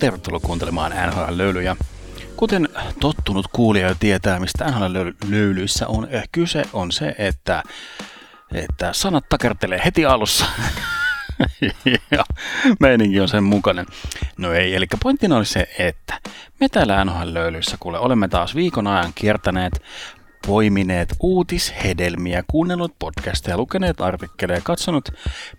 tervetuloa kuuntelemaan NHL-löylyjä. Kuten tottunut kuulija jo tietää, mistä NHL-löylyissä on eh, kyse, on se, että, että sanat takertelee heti alussa. ja meininki on sen mukainen. No ei, eli pointtina oli se, että me täällä NHL-löylyissä kuule olemme taas viikon ajan kiertäneet poimineet uutishedelmiä, kuunnellut podcasteja, lukeneet artikkeleja, katsonut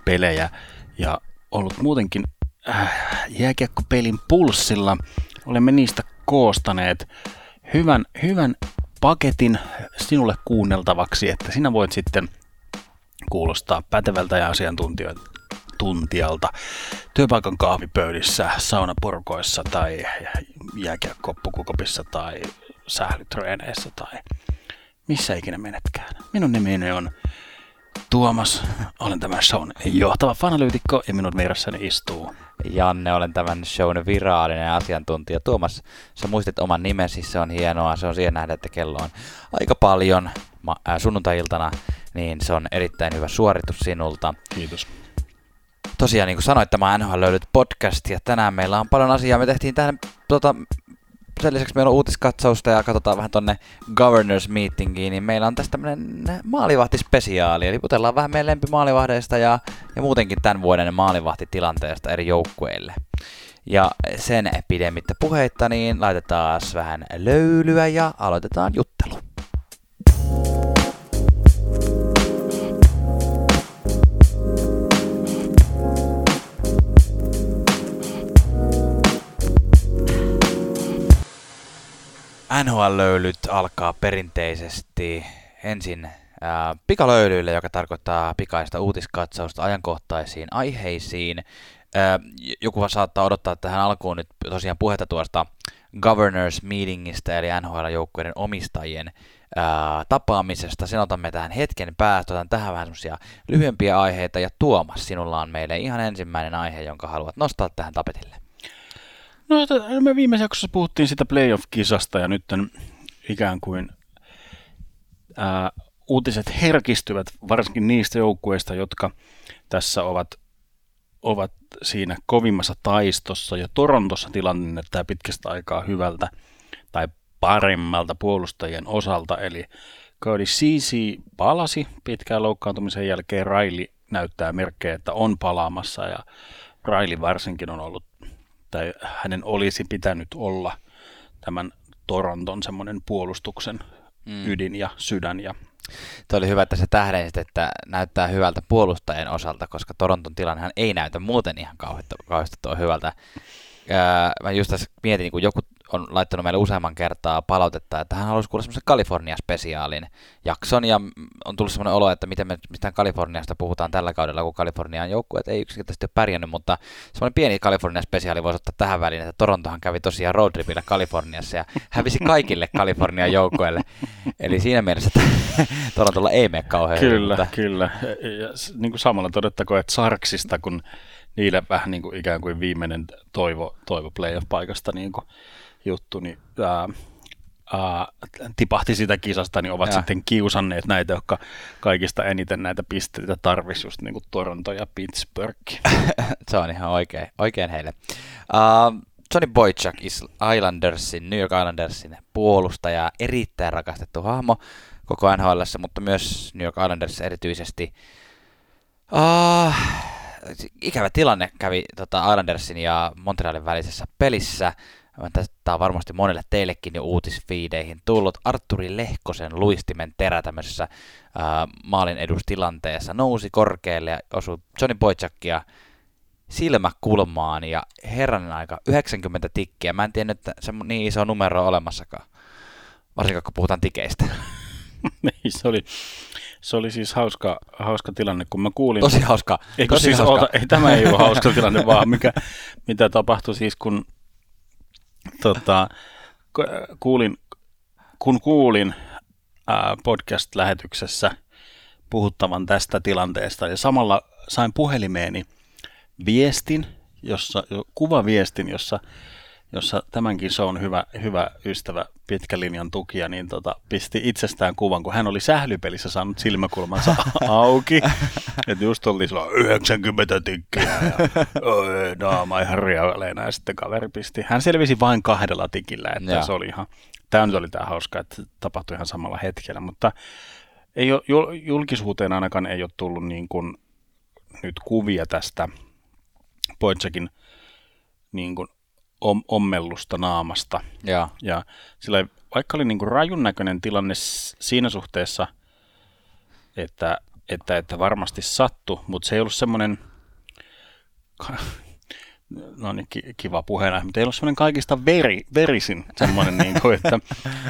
pelejä ja ollut muutenkin äh, jääkiekkopelin pulssilla. Olemme niistä koostaneet hyvän, hyvän paketin sinulle kuunneltavaksi, että sinä voit sitten kuulostaa pätevältä ja asiantuntijalta työpaikan kahvipöydissä, saunaporkoissa tai jääkiekkopukukopissa tai sählytreeneissä tai missä ikinä menetkään. Minun nimeni on Tuomas, olen tämän shown johtava fanalyytikko ja minun vieressäni istuu Janne, olen tämän shown virallinen asiantuntija. Tuomas, sä muistit oman nimesi, se on hienoa, se on siihen nähdä, että kello on aika paljon äh, sunnuntai-iltana, niin se on erittäin hyvä suoritus sinulta. Kiitos. Tosiaan, niin kuin sanoit, tämä NHL löydyt podcast, ja tänään meillä on paljon asiaa. Me tehtiin tähän tota, sen lisäksi meillä on uutiskatsausta ja katsotaan vähän tonne Governors Meetingiin, niin meillä on tästä tämmönen maalivahtispesiaali, eli putellaan vähän meidän lempimaalivahdeista ja, ja muutenkin tämän vuoden maalivahtitilanteesta eri joukkueille. Ja sen pidemmittä puheitta, niin laitetaan vähän löylyä ja aloitetaan juttelu. NHL-löylyt alkaa perinteisesti ensin ää, pikalöylyille, joka tarkoittaa pikaista uutiskatsausta ajankohtaisiin aiheisiin. Ää, joku saattaa odottaa tähän alkuun nyt tosiaan puhetta tuosta Governors Meetingistä, eli NHL-joukkueiden omistajien ää, tapaamisesta. Sen otamme tähän hetken päästä, otan tähän vähän semmoisia lyhyempiä aiheita, ja Tuomas, sinulla on meille ihan ensimmäinen aihe, jonka haluat nostaa tähän tapetille. No, me viime jaksossa puhuttiin sitä playoff-kisasta ja nyt ikään kuin ää, uutiset herkistyvät varsinkin niistä joukkueista, jotka tässä ovat, ovat siinä kovimmassa taistossa ja Torontossa tilanne näyttää pitkästä aikaa hyvältä tai paremmalta puolustajien osalta, eli Cody Cici palasi pitkään loukkaantumisen jälkeen, Riley näyttää merkkejä, että on palaamassa ja Riley varsinkin on ollut tai hänen olisi pitänyt olla tämän Toronton semmoinen puolustuksen mm. ydin ja sydän. Ja... Tuo oli hyvä, että se tähdensit, että näyttää hyvältä puolustajien osalta, koska Toronton tilannehan ei näytä muuten ihan kauheasti tuo hyvältä. mä just tässä mietin, kun joku on laittanut meille useamman kertaa palautetta, että hän haluaisi kuulla semmoisen Kalifornia-spesiaalin jakson, ja on tullut semmoinen olo, että miten me mistään Kaliforniasta puhutaan tällä kaudella, kun Kalifornian joukkueet ei yksinkertaisesti ole pärjännyt, mutta semmoinen pieni Kalifornia-spesiaali voisi ottaa tähän väliin, että Torontohan kävi tosiaan roadtripillä Kaliforniassa ja hävisi kaikille Kalifornian joukkueille. Eli siinä mielessä, että Torontolla ei mene kauhean Kyllä, mutta... kyllä. Ja niin kuin samalla todettakoon, että Sarksista, kun niille vähän niin kuin ikään kuin viimeinen toivo, toivo playoff-paikasta niin kuin juttu, niin ää, ää, tipahti sitä kisasta, niin ovat ja. sitten kiusanneet näitä, jotka kaikista eniten näitä pisteitä tarvisi, just niin kuin Toronto ja Pittsburgh. Se on ihan oikein, oikein heille. Uh, Johnny Boychuk Islandersin, New York Islandersin puolustaja, erittäin rakastettu hahmo koko NHL, mutta myös New York Islanders erityisesti. Uh, ikävä tilanne kävi tota, Islandersin ja Montrealin välisessä pelissä. Tämä on varmasti monelle teillekin jo uutisfiideihin tullut. Arturi Lehkosen luistimen terä tämmöisessä ää, maalin edustilanteessa nousi korkealle ja osui Johnny Boychakia silmäkulmaan ja herranen aika 90 tikkiä. Mä en tiedä, että se niin iso numero on olemassakaan, varsinkaan kun puhutaan tikeistä. niin, se oli, se oli siis hauska, hauska tilanne, kun mä kuulin... Tosi hauska. Eikö Tosi siis, hauska. Ota, ei, tämä ei ole hauska tilanne, vaan mikä, mitä tapahtui siis, kun tota, kuulin, kun kuulin ää, podcast-lähetyksessä puhuttavan tästä tilanteesta ja samalla sain puhelimeeni viestin, jossa, kuvaviestin, jossa, jossa tämänkin shown hyvä, hyvä ystävä, pitkä linjan tukija, niin tota, pisti itsestään kuvan, kun hän oli sählypelissä saanut silmäkulmansa auki. Että just oli sillä 90 tikkiä ja oi, naama ihan rialeena ja sitten kaveri pisti. Hän selvisi vain kahdella tikillä, että se oli ihan, tämä nyt oli tämä hauska, että tapahtui ihan samalla hetkellä, mutta ei ole, jul- julkisuuteen ainakaan ei ole tullut niin kuin nyt kuvia tästä Bojakin niin kuin om- ommellusta naamasta. Joo. Ja sillä vaikka oli niin kuin rajun näköinen tilanne siinä suhteessa, että, että, että varmasti sattu, mutta se ei ollut semmoinen, no niin ki- kiva puheena, mutta ei ollut semmoinen kaikista veri, verisin semmoinen, niin kuin, että,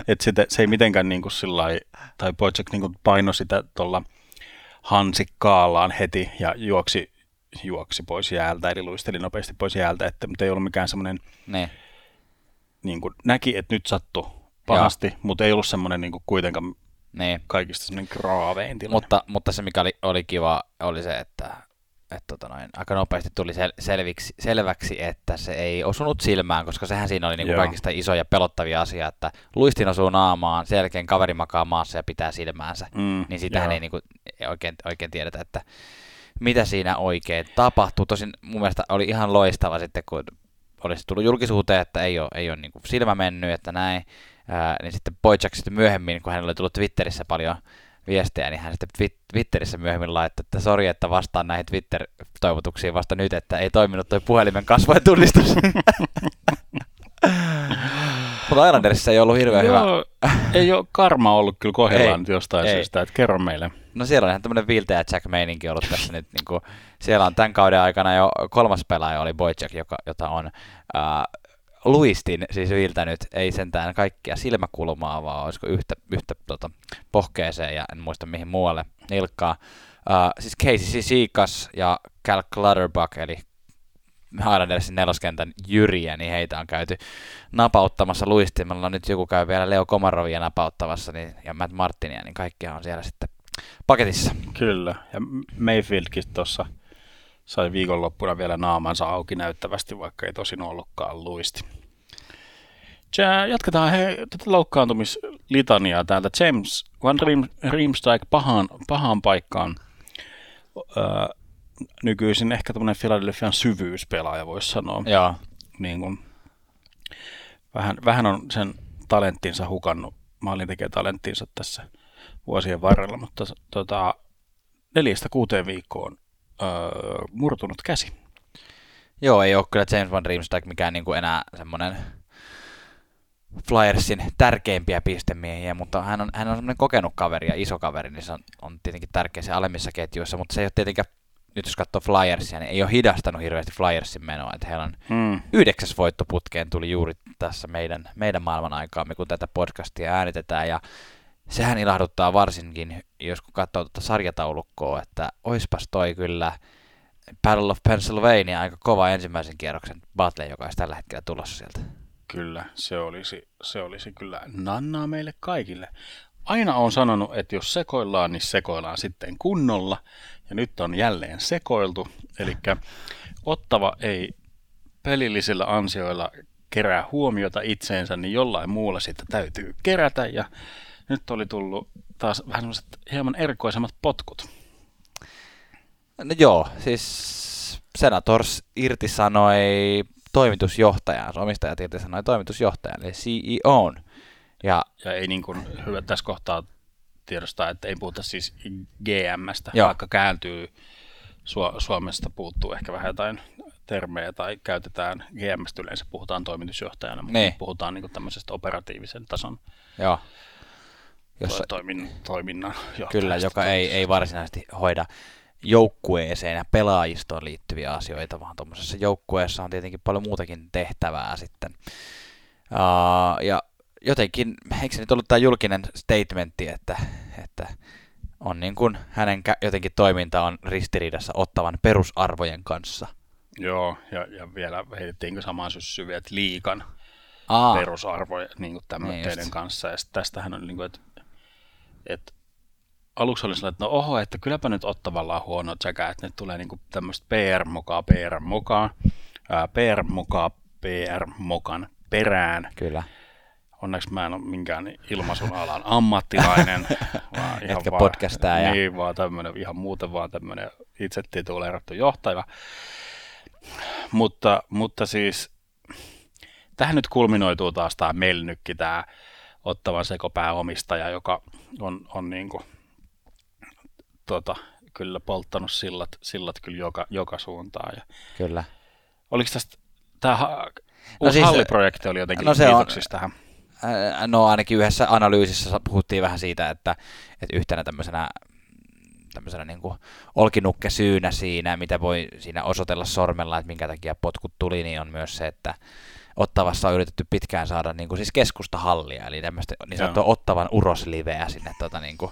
että sitä, se ei mitenkään niin kuin sillai, tai Bojack niin kuin paino sitä tuolla hansikkaallaan heti ja juoksi, juoksi pois jäältä, eli luisteli nopeasti pois jäältä, että, mutta ei ollut mikään semmoinen, Niin. niin kuin näki, että nyt sattui pahasti, mutta ei ollut semmoinen niin kuin kuitenkaan Niin. kaikista semmoinen graavein tilanne. Mutta, mutta se, mikä oli, oli kiva, oli se, että, että tota noin, aika nopeasti tuli sel, selviksi, selväksi, että se ei osunut silmään, koska sehän siinä oli niinku Joo. kaikista isoja pelottavia asia, että luistin osuu naamaan, sen jälkeen kaveri makaa maassa ja pitää silmäänsä. Mm, niin sitähän joo. ei niinku oikein, oikein tiedetä, että mitä siinä oikein tapahtuu. Tosin mun mielestä oli ihan loistava sitten, kun olisi tullut julkisuuteen, että ei ole, ei ole niinku silmä mennyt, että näin. Ää, niin sitten Bojack sitten myöhemmin, kun hänellä oli tullut Twitterissä paljon viestejä, niin hän sitten Twit- Twitterissä myöhemmin laittoi, että sori, että vastaan näihin Twitter-toivotuksiin vasta nyt, että ei toiminut toi puhelimen kasvojen tunnistus. Mutta Islandersissa ei ollut hirveän hyvä. Ei ole karma ollut kyllä kohdillaan Ei, nyt jostain ei. syystä, että kerro meille. No siellä on ihan tämmöinen Vilte ja Jack meininki ollut tässä nyt. Niin kuin, siellä on tämän kauden aikana jo kolmas pelaaja oli Bojack, joka, jota on ää, luistin siis viiltänyt, ei sentään kaikkia silmäkulmaa, vaan olisiko yhtä, yhtä tota, pohkeeseen ja en muista mihin muualle nilkkaa. Ää, siis Casey Seakas ja Cal Clutterbuck, eli Islandersin neloskentän jyriä, niin heitä on käyty napauttamassa luistimella. Nyt joku käy vielä Leo Komarovia napauttavassa niin, ja Matt Martinia, niin kaikkia on siellä sitten paketissa. Kyllä, ja Mayfieldkin tuossa sai viikonloppuna vielä naamansa auki näyttävästi, vaikka ei tosin ollutkaan luisti. Tja, jatketaan he, tätä loukkaantumislitaniaa täältä. James Van Riem- Riemsdyk pahaan, pahaan paikkaan. Öö, nykyisin ehkä tämmöinen Philadelphian syvyyspelaaja, voisi sanoa. Joo, Niin kun, vähän, vähän on sen talenttinsa hukannut, maalintekijätalenttinsa tässä vuosien varrella, mutta tota, neljästä kuuteen viikkoon öö, murtunut käsi. Joo, ei ole kyllä James Van Riemsdyk mikään niin kuin enää semmoinen Flyersin tärkeimpiä pistemiehiä, mutta hän on, hän on semmoinen kokenut kaveri ja iso kaveri, niin se on, on tietenkin tärkeä se alemmissa ketjuissa, mutta se ei ole tietenkään, nyt jos katsoo Flyersia, niin ei ole hidastanut hirveästi Flyersin menoa, että heillä on Mm. yhdeksäs voitto putkeen tuli juuri tässä meidän, meidän maailman aikaamme, kun tätä podcastia äänitetään, ja sehän ilahduttaa varsinkin, jos kun katsoo tuota sarjataulukkoa, että oispas toi kyllä Battle of Pennsylvania aika kova ensimmäisen kierroksen battle, joka olisi tällä hetkellä tulossa sieltä. Kyllä, se olisi, se olisi kyllä nannaa meille kaikille. Aina on sanonut, että jos sekoillaan, niin sekoillaan sitten kunnolla. Ja nyt on jälleen sekoiltu. Eli ottava ei pelillisillä ansioilla kerää huomiota itseensä, niin jollain muulla sitä täytyy kerätä. Ja nyt oli tullut taas vähän sellaiset hieman erikoisemmat potkut. No joo, siis Senators irtisanoi toimitusjohtajan, omistajat irtisanoi toimitusjohtajan, eli CEOn. Ja Ja ei niin kuin hyvä tässä kohtaa tiedostaa, että ei puhuta siis GMstä, Joo. vaikka kääntyy Su- Suomesta puuttuu ehkä vähän jotain termejä tai käytetään GMstä yleensä puhutaan toimitusjohtajana, mutta Niin. puhutaan niin tämmöisestä operatiivisen tason joo, Jossa... toimin, toiminnan. Kyllä, joka ei, ei varsinaisesti hoida joukkueeseen ja pelaajistoon liittyviä asioita, vaan tuommoisessa joukkueessa on tietenkin paljon muutakin tehtävää sitten. Uh, ja jotenkin, eikö se nyt ollut tämä julkinen statementti, että, että on niin kuin hänen jotenkin toiminta on ristiriidassa ottavan perusarvojen kanssa. Joo, ja, ja vielä heitettiinkö samaan syssyyn vielä, että liikan Aa, perusarvoja niin kuin tämmöiden just. kanssa. Ja tästähän on, niin kuin, että, että aluksi oli sellainen, että no oho, että kylläpä nyt ottavalla on huono tsekä, että nyt tulee niin kuin tämmöistä PR mukaan, PR mukaan, ää, PR mukaan PR-mokan perään. Kyllä. Onneksi mä en ole minkään ilmaisun alan ammattilainen. vaan Etkä vaan, podcastaja. Niin, vaan tämmöinen, ihan muuten vaan tämmöinen itse tituleerattu johtaja. Mutta, mutta siis tähän nyt kulminoituu taas tämä Melnykki, tämä ottavan sekopääomistaja, joka on, on niin kuin, tota, kyllä polttanut sillat, sillat kyllä joka, joka suuntaan. Ja Kyllä. oliko tästä, tämä No uusi siis- halliprojekti oli jotenkin no se on- tähän. Ää, No ainakin yhdessä analyysissä puhuttiin vähän siitä, että, että yhtenä tämmöisenä tämmöisenä niin kuin olkinukke syynä siinä, mitä voi siinä osoitella sormella, että minkä takia potkut tuli, niin on myös se, että Ottavassa on yritetty pitkään saada niin kuin siis keskustahallia, eli tämmöistä niin sanottua Ottavan urosliveä sinne tota, niin kuin,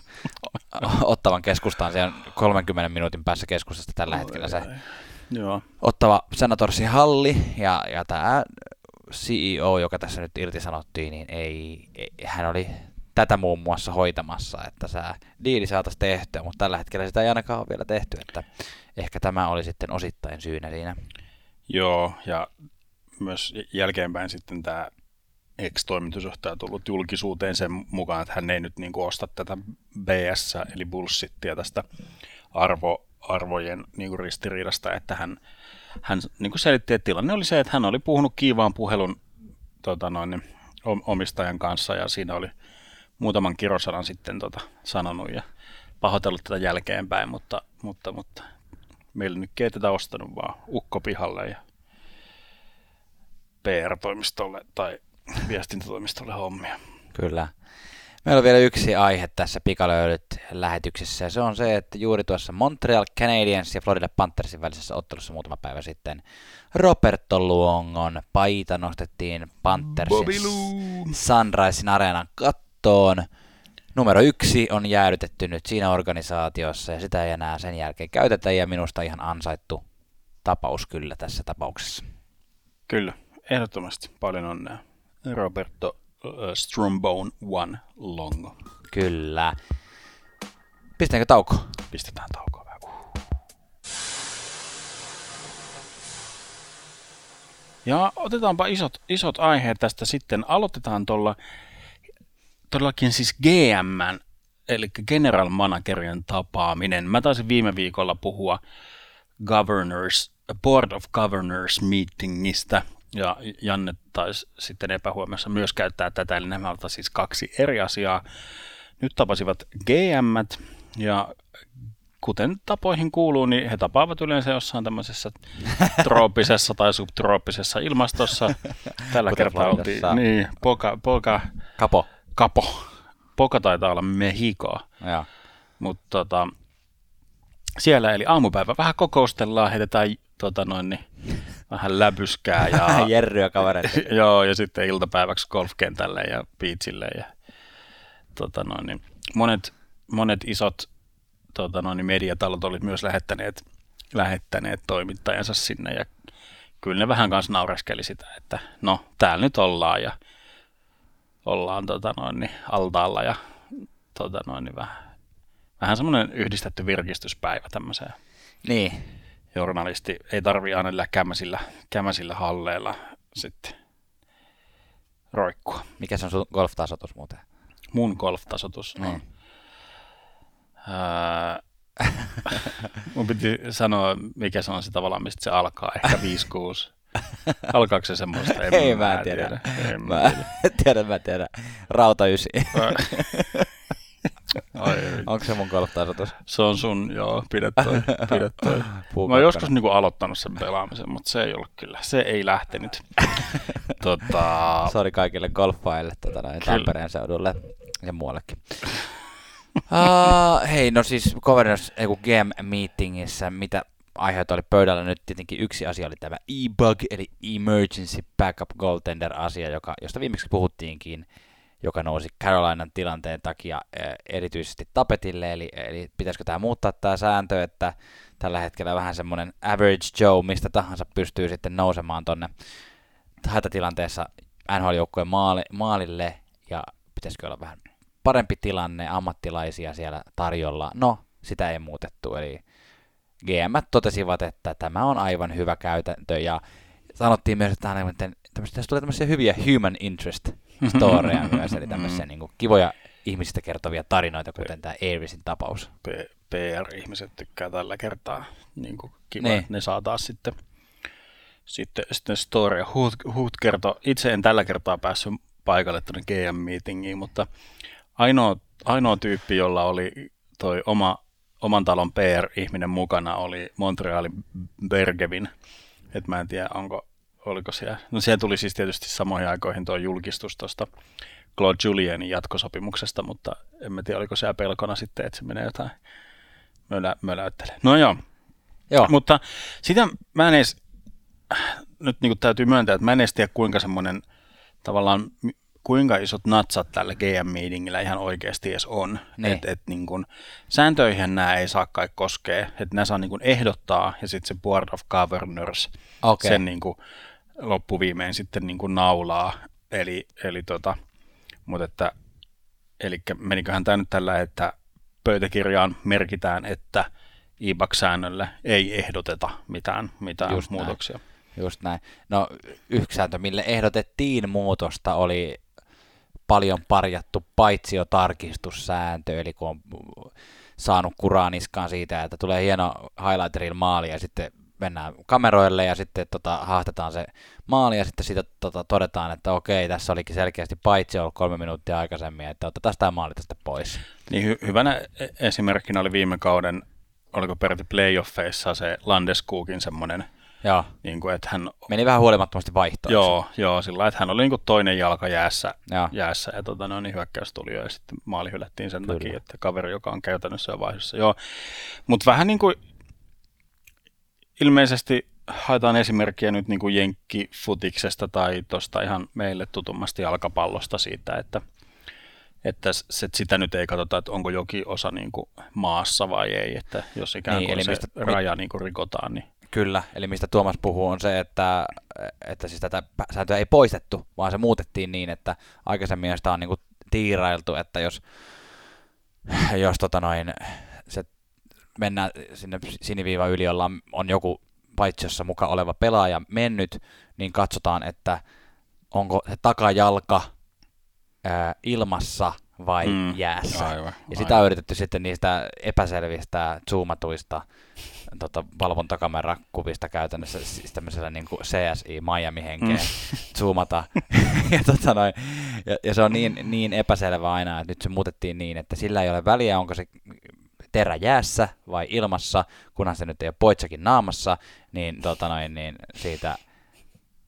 Ottavan keskustaan. Se on 30 minuutin päässä keskustasta tällä hetkellä se Joo. Ottava Senatorsin halli, ja, ja tämä CEO, joka tässä nyt irtisanottiin, niin ei, ei, hän oli tätä muun muassa hoitamassa, että se diili saataisiin tehtyä, mutta tällä hetkellä sitä ei ainakaan ole vielä tehty, että ehkä tämä oli sitten osittain syynä siinä. Joo, ja myös jälkeenpäin sitten tämä ex-toimitusjohtaja tullut julkisuuteen sen mukaan, että hän ei nyt niin kuin osta tätä BS, eli bullshittia tästä arvo, arvojen niin kuin ristiriidasta, että hän, hän niin kuin selitti, että tilanne oli se, että hän oli puhunut kiivaan puhelun tota noin, omistajan kanssa ja siinä oli muutaman kirosanan sitten tota, sanonut ja pahoitellut tätä jälkeenpäin, mutta, mutta, mutta meillä nyt ei tätä ostanut vaan ukko pihalle ja PR-toimistolle tai viestintätoimistolle hommia. Kyllä. Meillä on vielä yksi aihe tässä pikalöylyt lähetyksessä ja se on se, että juuri tuossa Montreal Canadiens ja Florida Panthersin välisessä ottelussa muutama päivä sitten Roberto Luongon paita nostettiin Panthersin Sunrisein areenan kattoon. Numero yksi on jäädytetty nyt siinä organisaatiossa ja sitä ei enää sen jälkeen käytetä ja minusta ihan ansaittu tapaus kyllä tässä tapauksessa. Kyllä, ehdottomasti paljon onnea. Roberto Strombone One Longo. Kyllä. Pistetäänkö tauko? Pistetään vähän. Uh. Ja otetaanpa isot, isot aiheet tästä sitten. Aloitetaan tuolla todellakin siis GM, eli General Managerien tapaaminen. Mä taisin viime viikolla puhua Governors, Board of Governors meetingistä, ja Janne taisi sitten epähuomiossa myös käyttää tätä, eli nämä ovat siis kaksi eri asiaa. Nyt tapasivat GM, ja kuten tapoihin kuuluu, niin he tapaavat yleensä jossain tämmöisessä trooppisessa tai subtrooppisessa ilmastossa. Tällä Kuten kertaa oltiin, niin, poka, poka, Kapo. kapo. Poka taitaa olla Joo. mutta tota, siellä eli aamupäivä vähän kokoustellaan, heitetään tota noin, niin, vähän läpyskää ja, Jerryä kavereita. joo, ja sitten iltapäiväksi golfkentälle ja beachille ja tota noin, niin, monet, monet isot tota noin, niin mediatalot olivat myös lähettäneet, lähettäneet toimittajansa sinne ja kyllä ne vähän kanssa naureskeli sitä, että no täällä nyt ollaan ja ollaan tota noin, niin, altaalla ja tota noin, niin vähän, vähän semmoinen yhdistetty virkistyspäivä tämmöiseen. Niin. Journalisti ei tarvi aina niillä kämäsillä, kämäsillä halleilla sitten roikkua. Mikä se on sun golf-tasotus muuten? Mun golf-tasotus on. Niin. Ää, mun piti sanoa, mikä se on se tavallaan, mistä se alkaa, ehkä 5-6. Alkaako se semmoista? Ei mä en tiedä. En mä Mä tiedä. tiedän, mä tiedän. Rauta ysi. Ai, Onko se mun golf-tasotus? se on sun, joo, pidä toi, pidä toi. Mä oon joskus niinku aloittanut sen pelaamisen, mutta se ei ollut kyllä, se ei lähtenyt. tota, Sori kaikille golfaille tota, Kyllä. Tampereen seudulle ja muuallekin. uh, hei, no siis Governors, ei kun GM-meetingissä, mitä aiheita oli pöydällä nyt tietenkin yksi asia oli tämä e-bug, eli Emergency Backup Goaltender-asia, joka, josta viimeksi puhuttiinkin, joka nousi Carolinan tilanteen takia eh, erityisesti tapetille, eli, eli pitäisikö tämä muuttaa tämä sääntö, että tällä hetkellä vähän semmoinen average Joe, mistä tahansa pystyy sitten nousemaan tonne hätätilanteessa NHL-joukkueen maali, maalille? Ja pitäisikö olla vähän parempi tilanne, ammattilaisia siellä tarjolla. No, sitä ei muutettu, eli GM totesivat, että tämä on aivan hyvä käytäntö. Ja sanottiin myös, että tässä tulee tämmöisiä hyviä human interest storeja myös, eli tämmöisiä niin kuin, kivoja ihmisistä kertovia tarinoita, kuten tämä Airisin tapaus. P- PR-ihmiset tykkää tällä kertaa. Niin kuin kiva, Niin. ne saa taas sitten, sitten, sitten storia. Huut, Huut kertoo, itse en tällä kertaa päässyt paikalle tuonne GM-meetingiin, mutta ainoa, ainoa tyyppi, jolla oli toi oma, oman talon PR-ihminen mukana, oli Montrealin Bergevin. Et mä en tiedä, onko, oliko siellä. No siellä tuli siis tietysti samoihin aikoihin tuo julkistus tuosta Claude Julienin jatkosopimuksesta, mutta en mä tiedä, oliko siellä pelkona sitten, että se menee jotain mölä, möläyttelee. No joo, Joo, mutta sitä mä en edes, nyt niin kuin täytyy myöntää, että mä en edes tiedä kuinka semmoinen tavallaan, kuinka isot natsat tällä GM-meetingillä ihan oikeasti edes on. Niin. Että et, niin kuin, sääntöihin nämä ei saa kai koskea, että nämä saa niin kuin ehdottaa ja sitten se Board of Governors Okei. sen niin kuin, loppuviimein sitten niin kuin naulaa. Eli, eli tota, mutta että, eli meniköhän tämä nyt tällä, että pöytäkirjaan merkitään, että IBAX-säännölle ei ehdoteta mitään, mitään Just näin. muutoksia. Just näin. No yksi sääntö, mille ehdotettiin muutosta, oli paljon parjattu paitsiotarkistussääntö, eli kun on saanut kuraa niskaan siitä, että tulee hieno highlighterilla maali ja sitten mennään kameroille ja sitten tota, haastetaan se maali ja sitten siitä tota, todetaan, että okei, tässä olikin selkeästi paitsi ollut kolme minuuttia aikaisemmin, että otetaan tämä maali tästä pois. Niin hy- hyvänä e- esimerkkinä oli viime kauden, oliko peräti playoffeissa se Landeskukin semmoinen, Joo, niin kuin, että hän meni vähän huolimattomasti vaihtoon. Joo, joo, sillä että hän oli niin kuin toinen jalka jäässä, Joo. jäässä ja tota, no, niin hyökkäys tuli jo ja sitten maali hylättiin sen Kyllä. takia, että kaveri, joka on käytännössä jo vaihdossa. Joo, mutta vähän niin kuin ilmeisesti haetaan esimerkkiä nyt niin kuin jenkkifutiksesta tai tuosta ihan meille tutummasti jalkapallosta siitä, että, että se, sitä nyt ei katsota, että onko jokin osa niin kuin maassa vai ei, että jos ikään Niin, kuin eli se mistä- raja niin kuin rikotaan, niin Kyllä, eli mistä Tuomas puhuu on se, että, että siis tätä sääntöä ei poistettu, vaan se muutettiin niin, että aikaisemmin sitä on niin kuin tiirailtu, että jos, jos tota noin, mennään sinne siniviiva yli, jolla on, on joku paitsiossa mukaan oleva pelaaja mennyt, niin katsotaan, että onko se takajalka ää, ilmassa vai Mm, jäässä. aivan, Ja sitä on yritetty sitten niistä epäselvistä zoomatuista tota, valvontakamerakuvista käytännössä siis tämmöisellä niin kuin CSI Miami-henkeen Mm. zoomata. ja, tota noin, ja, ja, se on niin, niin epäselvä aina, että nyt se muutettiin niin, että sillä ei ole väliä, onko se terä jäässä vai ilmassa, kunhan se nyt ei ole poitsakin naamassa, niin, tota noin, niin siitä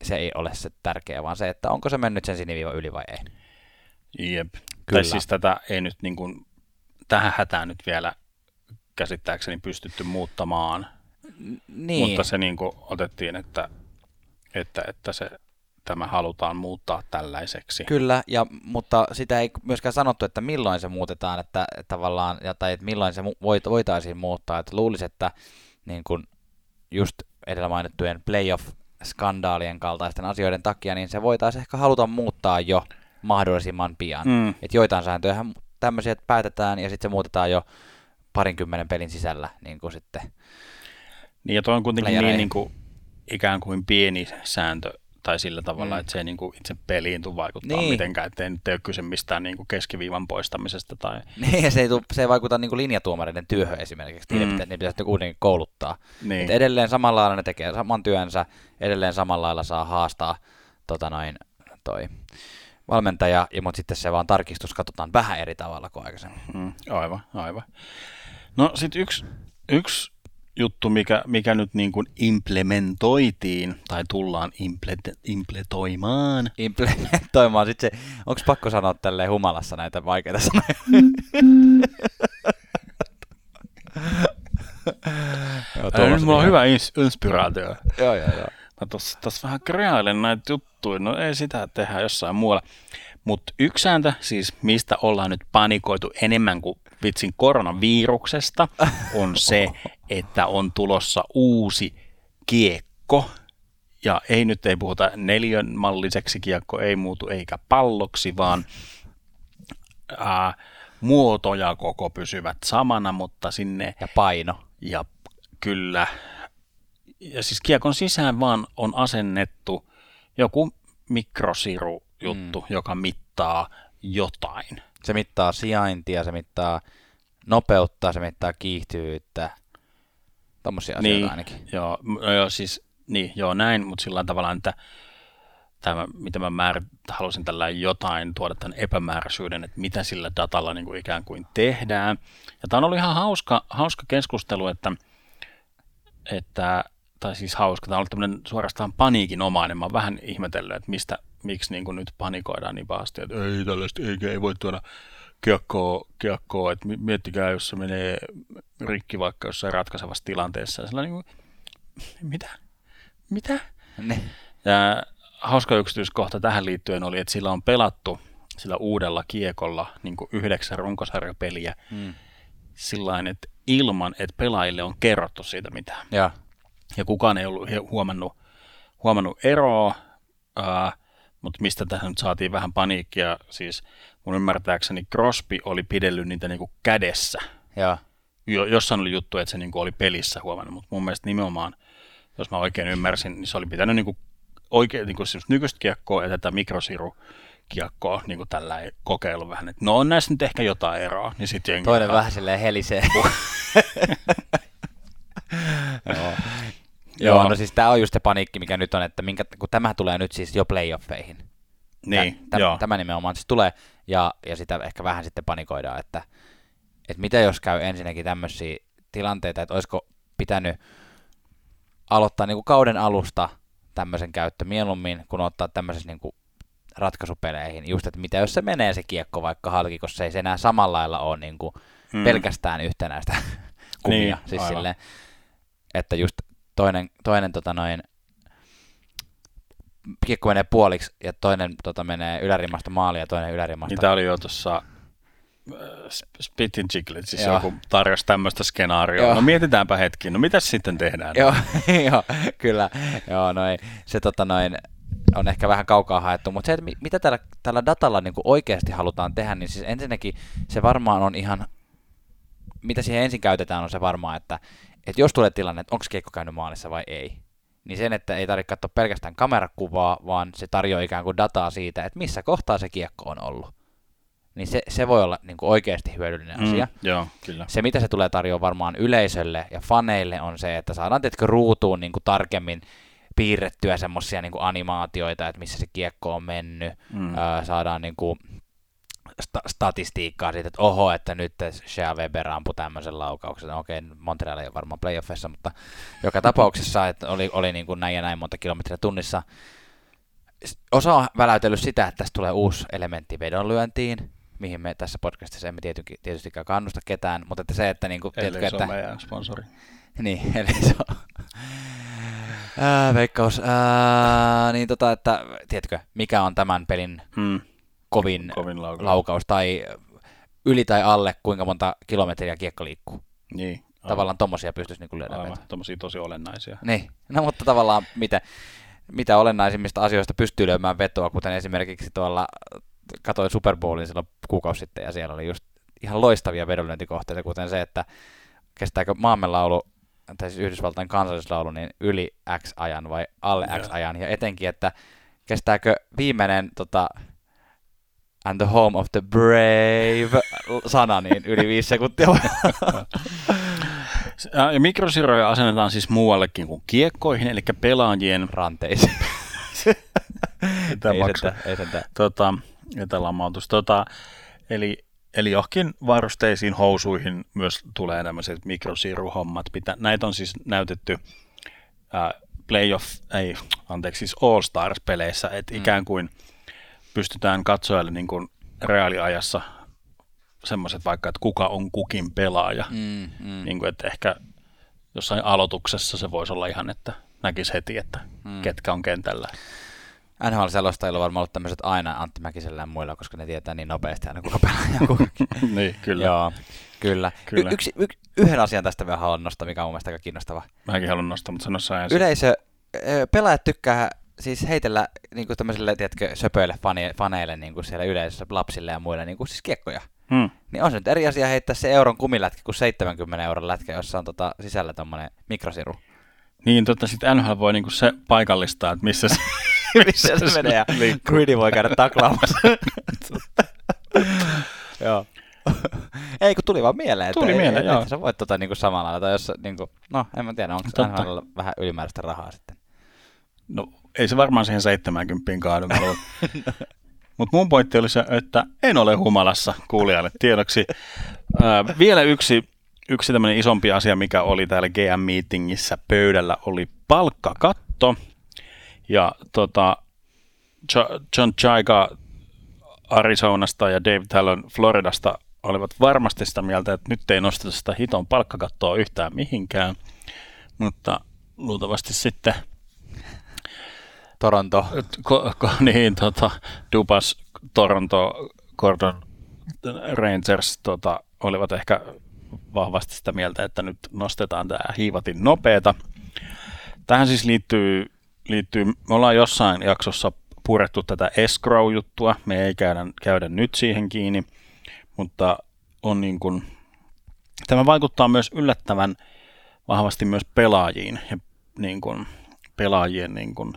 se ei ole se tärkeä, vaan se, että onko se mennyt sen siniviiva yli vai ei. Jep. Kyllä. Tai siis tätä ei nyt niin kuin, tähän hätään nyt vielä käsittääkseni pystytty muuttamaan, Niin. mutta se niin kuin otettiin, että, että, että se, tämä halutaan muuttaa tällaiseksi. Kyllä, ja, mutta sitä ei myöskään sanottu, että milloin se muutetaan, että, että tavallaan, ja, tai että milloin se voit, voitaisiin muuttaa. Että luulisi, että niin kun just edellä mainittujen playoff-skandaalien kaltaisten asioiden takia, niin se voitaisiin ehkä haluta muuttaa jo mahdollisimman pian. Mm. Että joitain sääntöjä tämmöisiä päätetään, ja sitten se muutetaan jo parinkymmenen pelin sisällä, niin kuin sitten. Niin ja toi on kuitenkin niin, niin kuin, ikään kuin pieni sääntö, tai sillä tavalla, Mm. että se ei niin kuin itse peliin tule vaikuttaa Niin. mitenkään, että ei nyt ei ole kyse mistään niin kuin keskiviivan poistamisesta. Tai... Niin, ja se ei, tuu, se ei vaikuta niin kuin linjatuomareiden työhön esimerkiksi. Mm. pitää, niiden pitäisi kuitenkin kouluttaa. Niin. Et edelleen samalla lailla ne tekee saman työnsä, edelleen samalla lailla saa haastaa tota noin, toi valmentaja, ja, mutta sitten se vaan tarkistus katsotaan vähän eri tavalla kuin aikaisemmin. Mm, aivan, aivan. No sitten yksi, yksi juttu, mikä, mikä nyt niin kuin implementoitiin tai tullaan imple- impletoimaan. Implementoimaan. Sitten se, onko pakko sanoa tälleen humalassa näitä vaikeita sanoja? Joo, Ää, nyt mulla on hyvä ins- inspiraatio. Joo, joo, joo. Mä tossa, tossa vähän kreailen näitä juttuja, no ei sitä tehdä jossain muualla. Mutta yksi sääntö, siis mistä ollaan nyt panikoitu enemmän kuin vitsin koronaviruksesta, on se, että on tulossa uusi kiekko. Ja ei nyt ei puhuta neljön malliseksi kiekko, ei muutu eikä palloksi, vaan ää, muoto ja koko pysyvät samana, mutta sinne Ja paino. ja kyllä, ja siis kiekon sisään vaan on asennettu joku mikrosiru juttu, mm. joka mittaa jotain. Se mittaa sijaintia, se mittaa nopeutta, se mittaa kiihtyvyyttä. Tommosia asioita niin, ainakin. Joo, joo, siis, niin, joo näin, mutta sillä tavalla, että tämä, mitä mä määrä, halusin tällä jotain tuoda tämän epämääräisyyden, että mitä sillä datalla niin kuin ikään kuin tehdään. Ja tämä on ollut ihan hauska, hauska keskustelu, että, että tai siis hauska, tämä on ollut tämmöinen suorastaan paniikinomainen. Mä oon vähän ihmetellyt, että mistä, miksi niin kuin nyt panikoidaan niin pahasti, että ei tällaista, ei, ei voi tuoda kiekkoa, kiekkoa, että miettikää, jos se menee rikki vaikka jossain ratkaisevassa tilanteessa. Ja niin kuin, mitä? Mitä? Ne. Ja hauska yksityiskohta tähän liittyen oli, että sillä on pelattu sillä uudella kiekolla niin kuin yhdeksän runkosarjapeliä hmm. sillä että ilman, että pelaajille on kerrottu siitä mitään. Ja, Ja kukaan ei ollut huomannut, huomannut eroa, ää, mutta mistä tähän nyt saatiin vähän paniikkia, siis mun ymmärtääkseni Crosby oli pidellyt niitä niinku kädessä. ja, Jo, jossain oli juttu, että se niinku oli pelissä huomannut, mutta mun mielestä nimenomaan, jos mä oikein ymmärsin, niin se oli pitänyt niinku oikein niinku semmoista nykyistä kiekkoa ja tätä mikrosiru kiekkoa niin kuin tällä kokeilu vähän, että no on näissä nyt ehkä jotain eroa, niin sitten jengi toinen vähän silleen helisee. Joo. Joo. Joo, no siis tämä on just se paniikki, mikä nyt on, että minkä, kun tämä tulee nyt siis jo playoffeihin. Niin, Tä, joo. Tämä nimenomaan siis tulee, ja, ja sitä ehkä vähän sitten panikoidaan, että, että mitä jos käy ensinnäkin tämmöisiä tilanteita, että olisiko pitänyt aloittaa niin kuin kauden alusta tämmöisen käyttö mieluummin, kun ottaa tämmöisessä niin kuin ratkaisupeleihin. Just, että mitä jos se menee se kiekko vaikka halki, koska se ei se enää samalla lailla ole niin kuin Mm. pelkästään yhtenäistä kumia. Niin, siis aivan. silleen, että just toinen, toinen tota noin, kiekko menee puoliksi ja toinen tota, menee ylärimmasta maaliin ja toinen ylärimmasta. Niin tää oli jo tuossa äh, Spit and Chiclet, siis Joo. joku tarjosi tämmöistä skenaarioa. Joo. No mietitäänpä hetki, no mitäs sitten tehdään? Joo, joo, kyllä. Joo, noin, se tota noin, on ehkä vähän kaukaa haettu, mutta se, että mi- mitä tällä, tällä datalla niin kuin oikeasti halutaan tehdä, niin siis ensinnäkin se varmaan on ihan, mitä siihen ensin käytetään, on se varmaan, että, että jos tulee tilanne, että onko kiekko käynyt maalissa vai ei, niin sen, että ei tarvitse katsoa pelkästään kamerakuvaa, vaan se tarjoaa ikään kuin dataa siitä, että missä kohtaa se kiekko on ollut. Niin se, se voi olla niin kuin oikeasti hyödyllinen Mm, asia. joo, kyllä. Se, mitä se tulee tarjoamaan varmaan yleisölle ja faneille, on se, että saadaan tietkö ruutuun niin kuin tarkemmin piirrettyä semmoisia niin animaatioita, että missä se kiekko on mennyt. Mm. Öö, saadaan niin kuin sta- statistiikkaa siitä, että oho, että nyt Shea Weber ampui tämmöisen laukauksen. No Okei, Montreal ei ole varmaan playoffissa, mutta joka tapauksessa että oli, oli niin kuin näin ja näin monta kilometriä tunnissa. Osa on väläytellyt sitä, että tästä tulee uusi elementti vedonlyöntiin, mihin me tässä podcastissa emme tietysti, tietystikään kannusta ketään, mutta että se, että, niin kuin, tiedätkö, se että meidän sponsori. niin, eli se on... Ää, veikkaus. Ää, niin tota, että tiedätkö, mikä on tämän pelin Mm. Kovin, Kovin laukaus. laukaus tai yli tai alle, kuinka monta kilometriä kiekko liikkuu. Niin. aivan. Tavallaan tommosia pystyisi niinku lyödä Aivan, tommosia tosi olennaisia. Niin, no mutta tavallaan mitä, mitä olennaisimmista asioista pystyy lyömään vetoa, kuten esimerkiksi tuolla, katoin Super Bowlin silloin kuukausi sitten, ja siellä oli just ihan loistavia vedonlyöntikohteita, kuten se, että kestääkö maamme laulu, tai siis Yhdysvaltain kansallislaulu, niin yli X ajan vai alle X ajan, ja etenkin, että kestääkö viimeinen tota, and the home of the brave sana, niin yli viisi sekuntia. Ää, Ja mikrosiroja asennetaan siis muuallekin kuin kiekkoihin, eli pelaajien ranteisiin. ei etämaksu. sentään, ei sentään. tota, etälamautus. Tota, eli, eli johonkin varusteisiin, housuihin myös tulee tämmöiset mikrosiruhommat. Pitä, näitä on siis näytetty ää, playoff, ei, anteeksi, siis All Stars-peleissä, että mm. ikään kuin pystytään katsojalle niin kuin reaaliajassa semmoiset vaikka, että kuka on kukin pelaaja. Mm. Mm. Niin kuin, että ehkä jossain aloituksessa se voisi olla ihan, että näkisi heti, että Mm. ketkä on kentällä. NHL-selostajilla on varmaan ollut tämmöiset aina Antti Mäkisellä ja muilla, koska ne tietää niin nopeasti aina kuka pelaaja kukakin. niin, kyllä. Joo, kyllä. Kyllä. Y- yksi, y- yhden asian tästä vielä haluan nostaa, mikä on mun mielestä aika kiinnostava. Mäkin haluan nostaa, mutta sano sä ensin. Yleisö, pelaajat tykkää siis heitellä niin kuin tämmöisille, tiedätkö, söpöille fani, faneille niin kuin siellä yleisössä, lapsille ja muille, niin kuin siis kiekkoja. Hmm. Niin on se nyt eri asia heittää se euron kumilätkä kuin 70 euron lätkä, jossa on tota sisällä tommonen mikrosiru. Niin, totta sitten NHL voi niinku se paikallistaa, että missä se, Missä se menee ja Greedy voi käydä taklaamassa. Joo. Ei, kun tuli vaan mieleen. Että Tuli ei- mieleen, että joo. Sä voit tota niinku samalla lailla, tai jos niinku, no en mä tiedä, onko Totta. NHL vähän ylimääräistä rahaa sitten. No, ei se varmaan siihen 70 kaadu. Mutta mun pointti oli se, että en ole humalassa kuulijalle tiedoksi. Ää, vielä yksi, yksi tämmöinen isompi asia, mikä oli täällä GM-meetingissä pöydällä, oli palkkakatto. Ja tota, Jo- John Chaiga Arizonasta ja Dave Talon Floridasta olivat varmasti sitä mieltä, että nyt ei nosteta sitä hiton palkkakattoa yhtään mihinkään. Mutta luultavasti sitten Toronto. ko, ko, niin, tota, Dubas, Toronto, Gordon Rangers tota, olivat ehkä vahvasti sitä mieltä, että nyt nostetaan tämä hiivatin nopeeta. Tähän siis liittyy, liittyy, me ollaan jossain jaksossa purettu tätä escrow-juttua, me ei käydä, käydä nyt siihen kiinni, mutta on niin kuin, tämä vaikuttaa myös yllättävän vahvasti myös pelaajiin ja niin kuin, pelaajien niin kuin,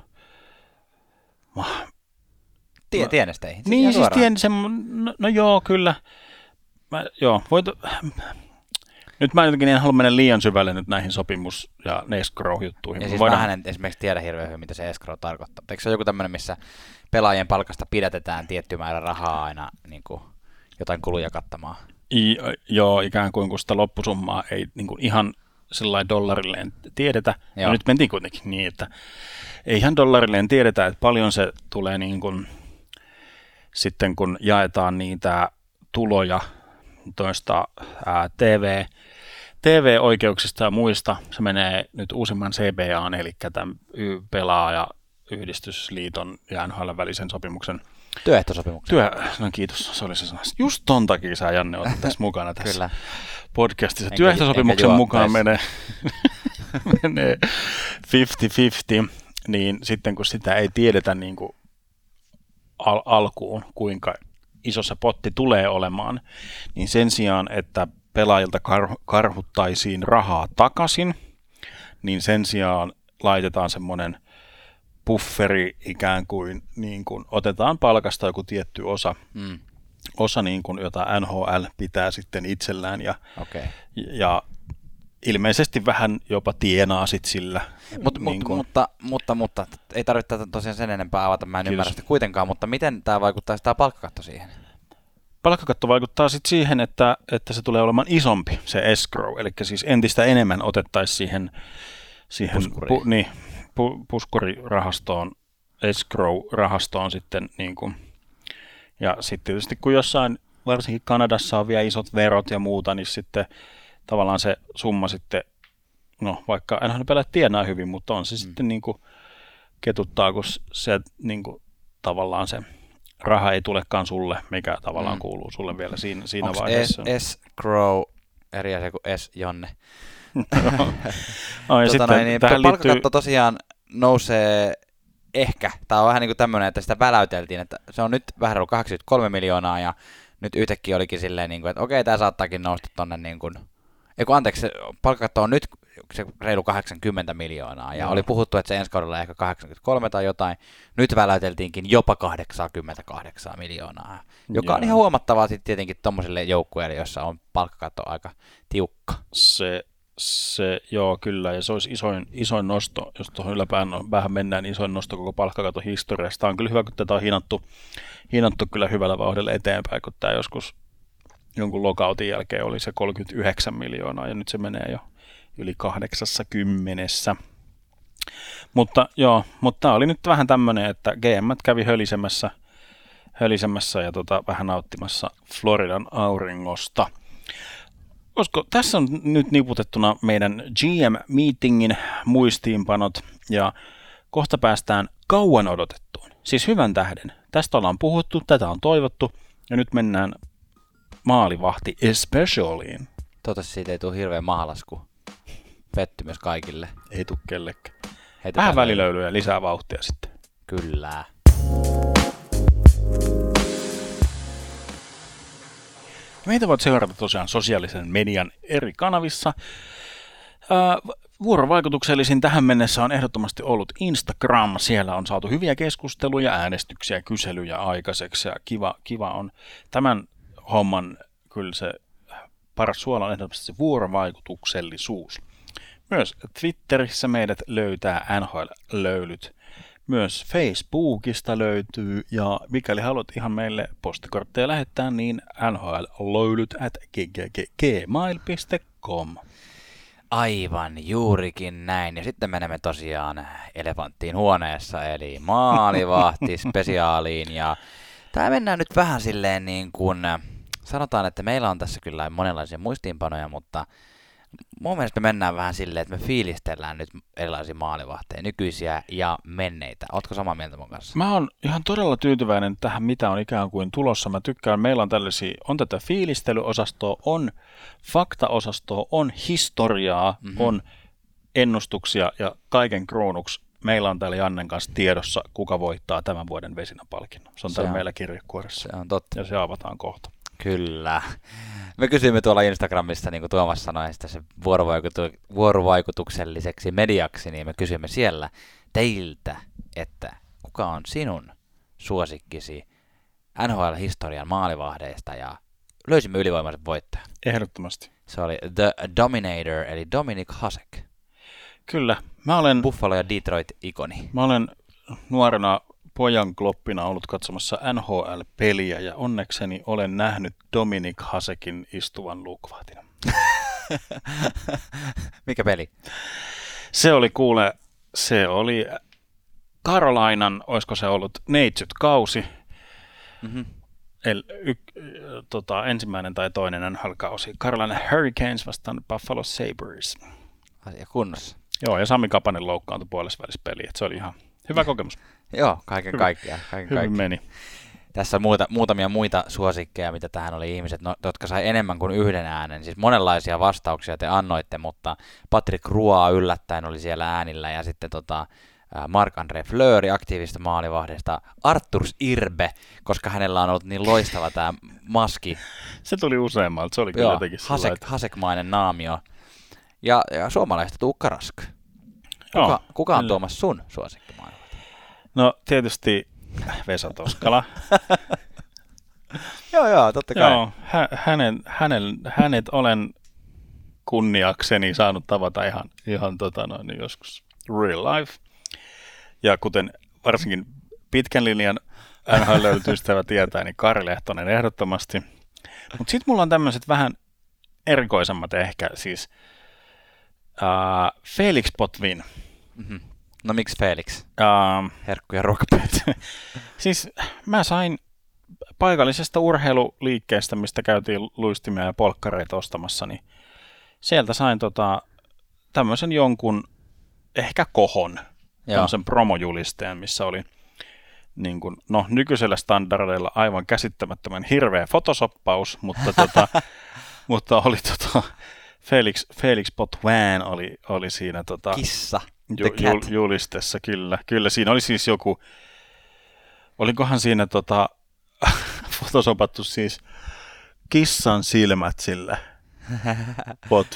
Tie, tienesteihin. niin, ihan siis tien, se, no, no joo, kyllä. Mä, joo, voit, nyt mä jotenkin en halua mennä liian syvälle nyt näihin sopimus- ja escrow-juttuihin. Ja siis voidaan- vähän en esimerkiksi tiedä hirveän hyvin, mitä se escrow tarkoittaa. Eikö se ole joku tämmöinen, missä pelaajien palkasta pidätetään tietty määrä rahaa aina niin kuin, jotain kuluja kattamaan? I, joo, ikään kuin kun sitä loppusummaa ei niin kuin ihan sellainen dollarilleen tiedetä. Ja nyt mentiin kuitenkin niin, että ei ihan dollarilleen tiedetä, että paljon se tulee niin kuin, sitten kun jaetaan niitä tuloja toista ää, TV, TV-oikeuksista ja muista. Se menee nyt uusimman CBAn, eli tämän pelaaja yhdistysliiton ja NHL välisen sopimuksen Työehtosopimuksen. Työ, no kiitos, se oli se sana. Just ton takia sä Janne olet tässä mukana tässä Kyllä. podcastissa. Enkä- Työehtosopimuksen enkä mukaan menee, menee 50-50, niin sitten kun sitä ei tiedetä niin kuin al- alkuun, kuinka iso se potti tulee olemaan, niin sen sijaan, että pelaajilta kar- karhuttaisiin rahaa takaisin, niin sen sijaan laitetaan semmoinen bufferi ikään kuin, niin kuin otetaan palkasta joku tietty osa, Mm, osa niin kuin, jota NHL pitää sitten itsellään ja, Okei. ja ilmeisesti vähän jopa tienaa sit sillä. Mut, niin mut, kuin, mutta, mutta, mutta, ei tarvitse tätä tosiaan sen enempää avata, mä en Kiitos. ymmärrä sitä kuitenkaan, mutta miten tämä vaikuttaa tämä palkkakatto siihen? Palkkakatto vaikuttaa sitten siihen, että, että se tulee olemaan isompi, se escrow, eli siis entistä enemmän otettaisiin siihen, siihen Puskuriin. pu, niin, pu, puskurirahastoon, escrow-rahastoon sitten niin kuin, ja sitten tietysti kun jossain, varsinkin Kanadassa on vielä isot verot ja muuta, niin sitten tavallaan se summa sitten, no vaikka enhän pelät tienaa hyvin, mutta on se mm. sitten niin kuin ketuttaa, kun se niin kuin, tavallaan se raha ei tulekaan sulle, mikä tavallaan Mm. kuuluu sulle vielä siinä, siinä Onko vaiheessa. S, Crow eri asia kuin S Jonne? no, ja Tota sitten noin, niin, tähän liittyy, tosiaan nousee ehkä, tämä on vähän niin kuin tämmöinen, että sitä väläyteltiin, että se on nyt vähän ollut 83 miljoonaa ja nyt yhtäkkiä olikin silleen, niin kuin, että okei, tämä saattaakin nousta tonne niin kuin, Eiku, anteeksi, se palkkakatto on nyt se reilu 80 miljoonaa, ja Joo. oli puhuttu, että se ensi kaudella ehkä 83 tai jotain. Nyt väläyteltiinkin jopa 88 miljoonaa, joka on Joo. ihan huomattavaa sitten tietenkin tuommoiselle joukkueelle, jossa on palkkakatto aika tiukka. se, se, joo kyllä, ja se olisi isoin, isoin nosto, jos tuohon yläpään vähän mennään, niin isoin nosto koko palkkakaton historiasta. Tämä on kyllä hyvä, kun tätä on hinattu, hinattu kyllä hyvällä vauhdilla eteenpäin, kun tämä joskus jonkun lokautin jälkeen oli se 39 miljoonaa, ja nyt se menee jo yli 80. Mutta joo, mutta tämä oli nyt vähän tämmöinen, että GM kävi hölisemässä, hölisemässä ja tota, vähän nauttimassa Floridan auringosta. Olisiko, tässä on nyt niputettuna meidän GM-meetingin muistiinpanot ja kohta päästään kauan odotettuun. Siis hyvän tähden. Tästä ollaan puhuttu, tätä on toivottu ja nyt mennään maalivahti especialiin. Toivottavasti siitä ei tule hirveä mahalasku. Pettymys kaikille. Ei tuu kellekään. Vähän välilöylyä ja lisää vauhtia sitten. Kyllä. Meitä voit seurata tosiaan sosiaalisen median eri kanavissa. Vuorovaikutuksellisin tähän mennessä on ehdottomasti ollut Instagram. Siellä on saatu hyviä keskusteluja, äänestyksiä, kyselyjä aikaiseksi ja kiva, kiva on tämän homman kyllä se paras suola on ehdottomasti se vuorovaikutuksellisuus. Myös Twitterissä meidät löytää NHL-löylyt. Myös Facebookista löytyy, ja mikäli haluat ihan meille postikortteja lähettää, niin nhlöylyt at gmail.com. Aivan, juurikin näin. Ja sitten menemme tosiaan elefanttiin huoneessa, eli maalivahti spesiaaliin. Ja tämä mennään nyt vähän silleen niin kuin, sanotaan, että meillä on tässä kyllä monenlaisia muistiinpanoja, mutta mun mielestä me mennään vähän silleen, että me fiilistellään nyt erilaisia maalivahteja, nykyisiä ja menneitä. Ootko samaa mieltä mun kanssa? Mä oon ihan todella tyytyväinen tähän, mitä on ikään kuin tulossa. Mä tykkään, meillä on tällaisia, on tätä fiilistelyosastoa, on faktaosastoa, on historiaa, mm-hmm. on ennustuksia ja kaiken kruunuksi meillä on täällä Jannen kanssa tiedossa, kuka voittaa tämän vuoden vesinäpalkinnon. Se on se täällä on, meillä kirjekuoressa. Se on totta. Ja se avataan kohta. Kyllä. Me kysyimme tuolla Instagramissa, niin kuin Tuomas sanoi, sitä se vuorovaikutu- vuorovaikutukselliseksi mediaksi, niin me kysyimme siellä teiltä, että kuka on sinun suosikkisi NHL-historian maalivahdeista ja löysimme ylivoimaisen voittajan. Ehdottomasti. Se oli The Dominator, eli Dominic Hasek. Kyllä. Mä olen... Buffalo ja Detroit-ikoni. Mä olen nuorena pojan kloppina ollut katsomassa NHL-peliä ja onnekseni olen nähnyt Dominic Hasekin istuvan luukvahtina. Mikä peli? Se oli kuule, se oli Carolinan, olisiko se ollut neitsyt kausi. Mm-hmm. El, y, tota, ensimmäinen tai toinen NHL-kausi. Carolina Hurricanes vastaan Buffalo Sabres. Asia kunnossa. Joo, ja Sami Kapanen loukkaantui puolessa välissä peliä. Se oli ihan hyvä kokemus. Joo, kaiken kaikkiaan. Kaiken Hyvin kaikkiaan. meni. Tässä on muuta, muutamia muita suosikkeja, mitä tähän oli ihmiset, no, jotka sai enemmän kuin yhden äänen. Siis monenlaisia vastauksia te annoitte, mutta Patrick Rua yllättäen oli siellä äänillä ja sitten tota, Mark-André Fleury aktiivista maalivahdesta, Arturs Irbe, koska hänellä on ollut niin loistava tämä maski. Se tuli useammalta, se oli kyllä jotenkin Hasek, Hasekmainen naamio. Ja, ja suomalaista Tuukka Rask. Kuka, Joo, kuka on Tuomas sun suosikki No tietysti Vesa Toskala. joo, joo, totta kai. Joo, hä- hänen, hänen, hänet olen kunniakseni saanut tavata ihan, ihan tota noin, joskus real life. Ja kuten varsinkin pitkän linjan NHL-ystävä tietää, niin Kari Lehtonen ehdottomasti. Mutta sitten mulla on tämmöiset vähän erikoisemmat ehkä, siis uh, Felix Potvin. Mm-hmm. No miksi Felix? Uh, Herkku ja ruokapöytä. siis mä sain paikallisesta urheiluliikkeestä, mistä käytiin luistimia ja polkkareita ostamassa, niin sieltä sain tota, tämmöisen jonkun ehkä kohon, tämmöisen promojulisteen, missä oli niin kuin, no, nykyisellä standardeilla aivan käsittämättömän hirveä fotosoppaus, mutta, tota, mutta oli tota, Felix, Felix Potvin oli, oli siinä tota, Kissa ju, ju, julistessa, kyllä. Kyllä siinä oli siis joku, olikohan siinä tota, fotosopattu siis kissan silmät sille pot,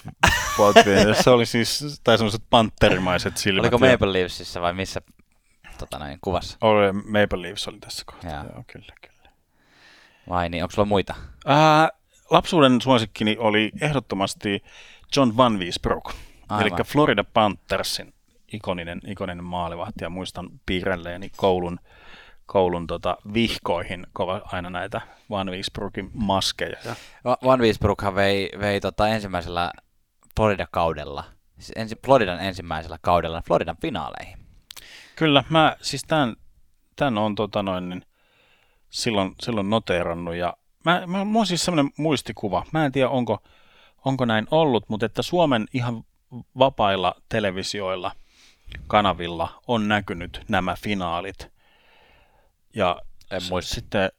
pot, se oli siis, tai semmoiset panterimaiset silmät. Oliko Maple Leafsissä vai missä tota näin, kuvassa? Oli, Maple Leafs oli tässä kohtaa, joo. joo kyllä, kyllä. Vai niin, onko sulla muita? Ää, lapsuuden suosikkini oli ehdottomasti John Van Wiesbrook, eli Florida Panthersin ikoninen, ikoninen maalivahti ja muistan piirrelleeni koulun, koulun tota vihkoihin kova aina näitä Van Wiesbrookin maskeja. Van Wiesbrookhan vei, vei tota ensimmäisellä Florida-kaudella, siis ensi, Floridan ensimmäisellä kaudella Floridan finaaleihin. Kyllä, mä siis tämän, tämän on tota noin, niin silloin, silloin noteerannut ja mä, mä, mä on siis semmoinen muistikuva, mä en tiedä onko, onko näin ollut, mutta että Suomen ihan vapailla televisioilla – kanavilla on näkynyt nämä finaalit. Ja en muista. sitten,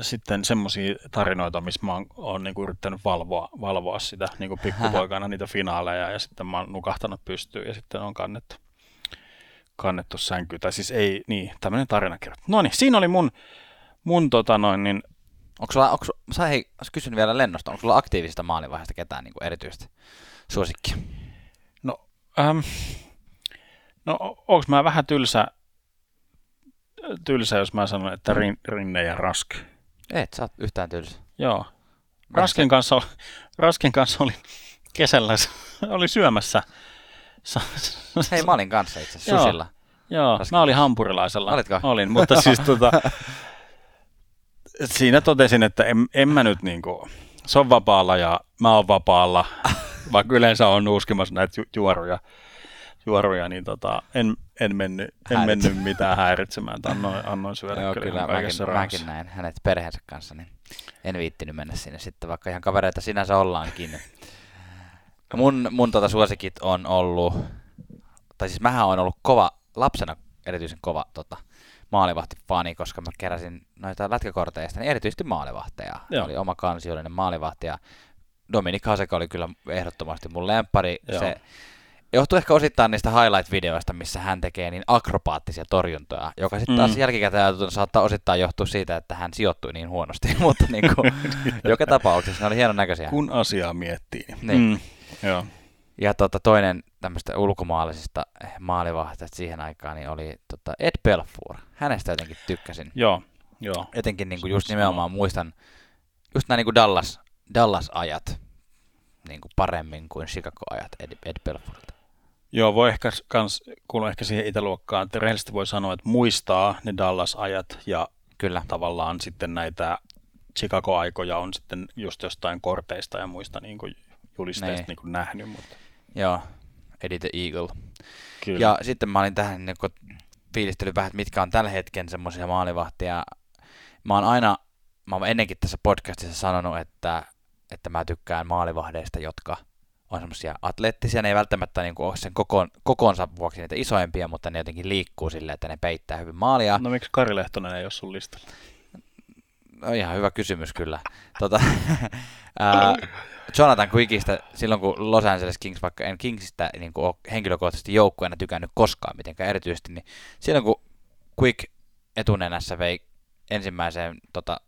sitten semmoisia tarinoita, missä mä oon, oon niinku yrittänyt valvoa, valvoa sitä niinku pikkupoikana niitä finaaleja ja sitten mä oon nukahtanut pystyyn ja sitten on kannettu, kannettu sänky. Tai siis ei, niin, tämmöinen tarinakirja. No niin, siinä oli mun, mun tota noin, niin Onko sulla, onko, sä hei, kysyn vielä lennosta, onko sulla aktiivisesta maalivaiheesta ketään niin kuin erityisesti suosikkia? Ähm, no, onko mä vähän tylsä, tylsä, jos mä sanon, että rin, Rinne ja Rask? Et, sä oot yhtään tylsä. Joo. Raskin kanssa, Raskin kanssa oli kesällä, oli syömässä. Hei, mä olin kanssa itse asiassa susilla. Joo, Raskin mä olin hampurilaisella. Olitko? Olin, mutta siis tota, siinä totesin, että en, en mä nyt niinku, se on vapaalla ja mä oon vapaalla, vaikka yleensä on nuuskimassa näitä ju- juoruja, juoruja niin tota, en, en, mennyt, en Häirit- mennyt mitään häiritsemään, tai annoin, annoin syödä Joo, kyllä, kyllä mäkin, rauhassa. mäkin näin hänet perheensä kanssa, niin en viittinyt mennä sinne sitten, vaikka ihan kavereita sinänsä ollaankin. Mun, mun tota suosikit on ollut, tai siis mähän on ollut kova, lapsena erityisen kova tota, maalivahtifani, koska mä keräsin noita lätkäkorteista, niin erityisesti maalivahteja. Joo. Oli oma kansiollinen maalivahti ja Dominik Haseka oli kyllä ehdottomasti mun lempari. Joo. Se johtuu ehkä osittain niistä highlight-videoista, missä hän tekee niin akrobaattisia torjuntoja, joka sitten taas Mm. jälkikäteen saattaa osittain johtua siitä, että hän sijoittui niin huonosti, mutta niin kuin, joka tapauksessa ne oli hienon näköisiä. Kun asiaa miettii. Niin. Mm, joo. Ja tota, toinen tämmöistä ulkomaalaisista maalivahtajista siihen aikaan niin oli tota Ed Belfour. Hänestä jotenkin tykkäsin. Joo, joo. Jotenkin niin kuin just nimenomaan muistan just nämä niin kuin Dallas, Dallas-ajat niin kuin paremmin kuin Chicago-ajat Ed, Ed Belfourilta. Joo, voi ehkä kans kuulua ehkä siihen itäluokkaan, että rehellisesti voi sanoa, että muistaa ne Dallas-ajat ja Kyllä. tavallaan sitten näitä Chicago-aikoja on sitten just jostain korteista ja muista niin kuin julisteista Niin. niin kuin nähnyt, mutta Joo, Eddie the Eagle. kyllä. Ja sitten mä olin tähän niin fiilistellyt vähän, että mitkä on tällä hetken semmoisia maalivahtia. Mä oon aina, mä oon ennenkin tässä podcastissa sanonut, että, että mä tykkään maalivahdeista, jotka on semmoisia atleettisia. Ne ei välttämättä niin ole sen kokoon, kokoonsa vuoksi niitä isoimpia, mutta ne jotenkin liikkuu silleen, että ne peittää hyvin maalia. No miksi Kari Lehtonen ei ole sun listalla? No ihan hyvä kysymys kyllä. Tota, ää, Jonathan Quickistä, silloin kun Los Angeles Kings, vaikka en Kingsistä niin kuin ole henkilökohtaisesti joukkueena tykännyt koskaan mitenkään erityisesti, niin silloin kun Quick etunenässä vei ensimmäiseen tota,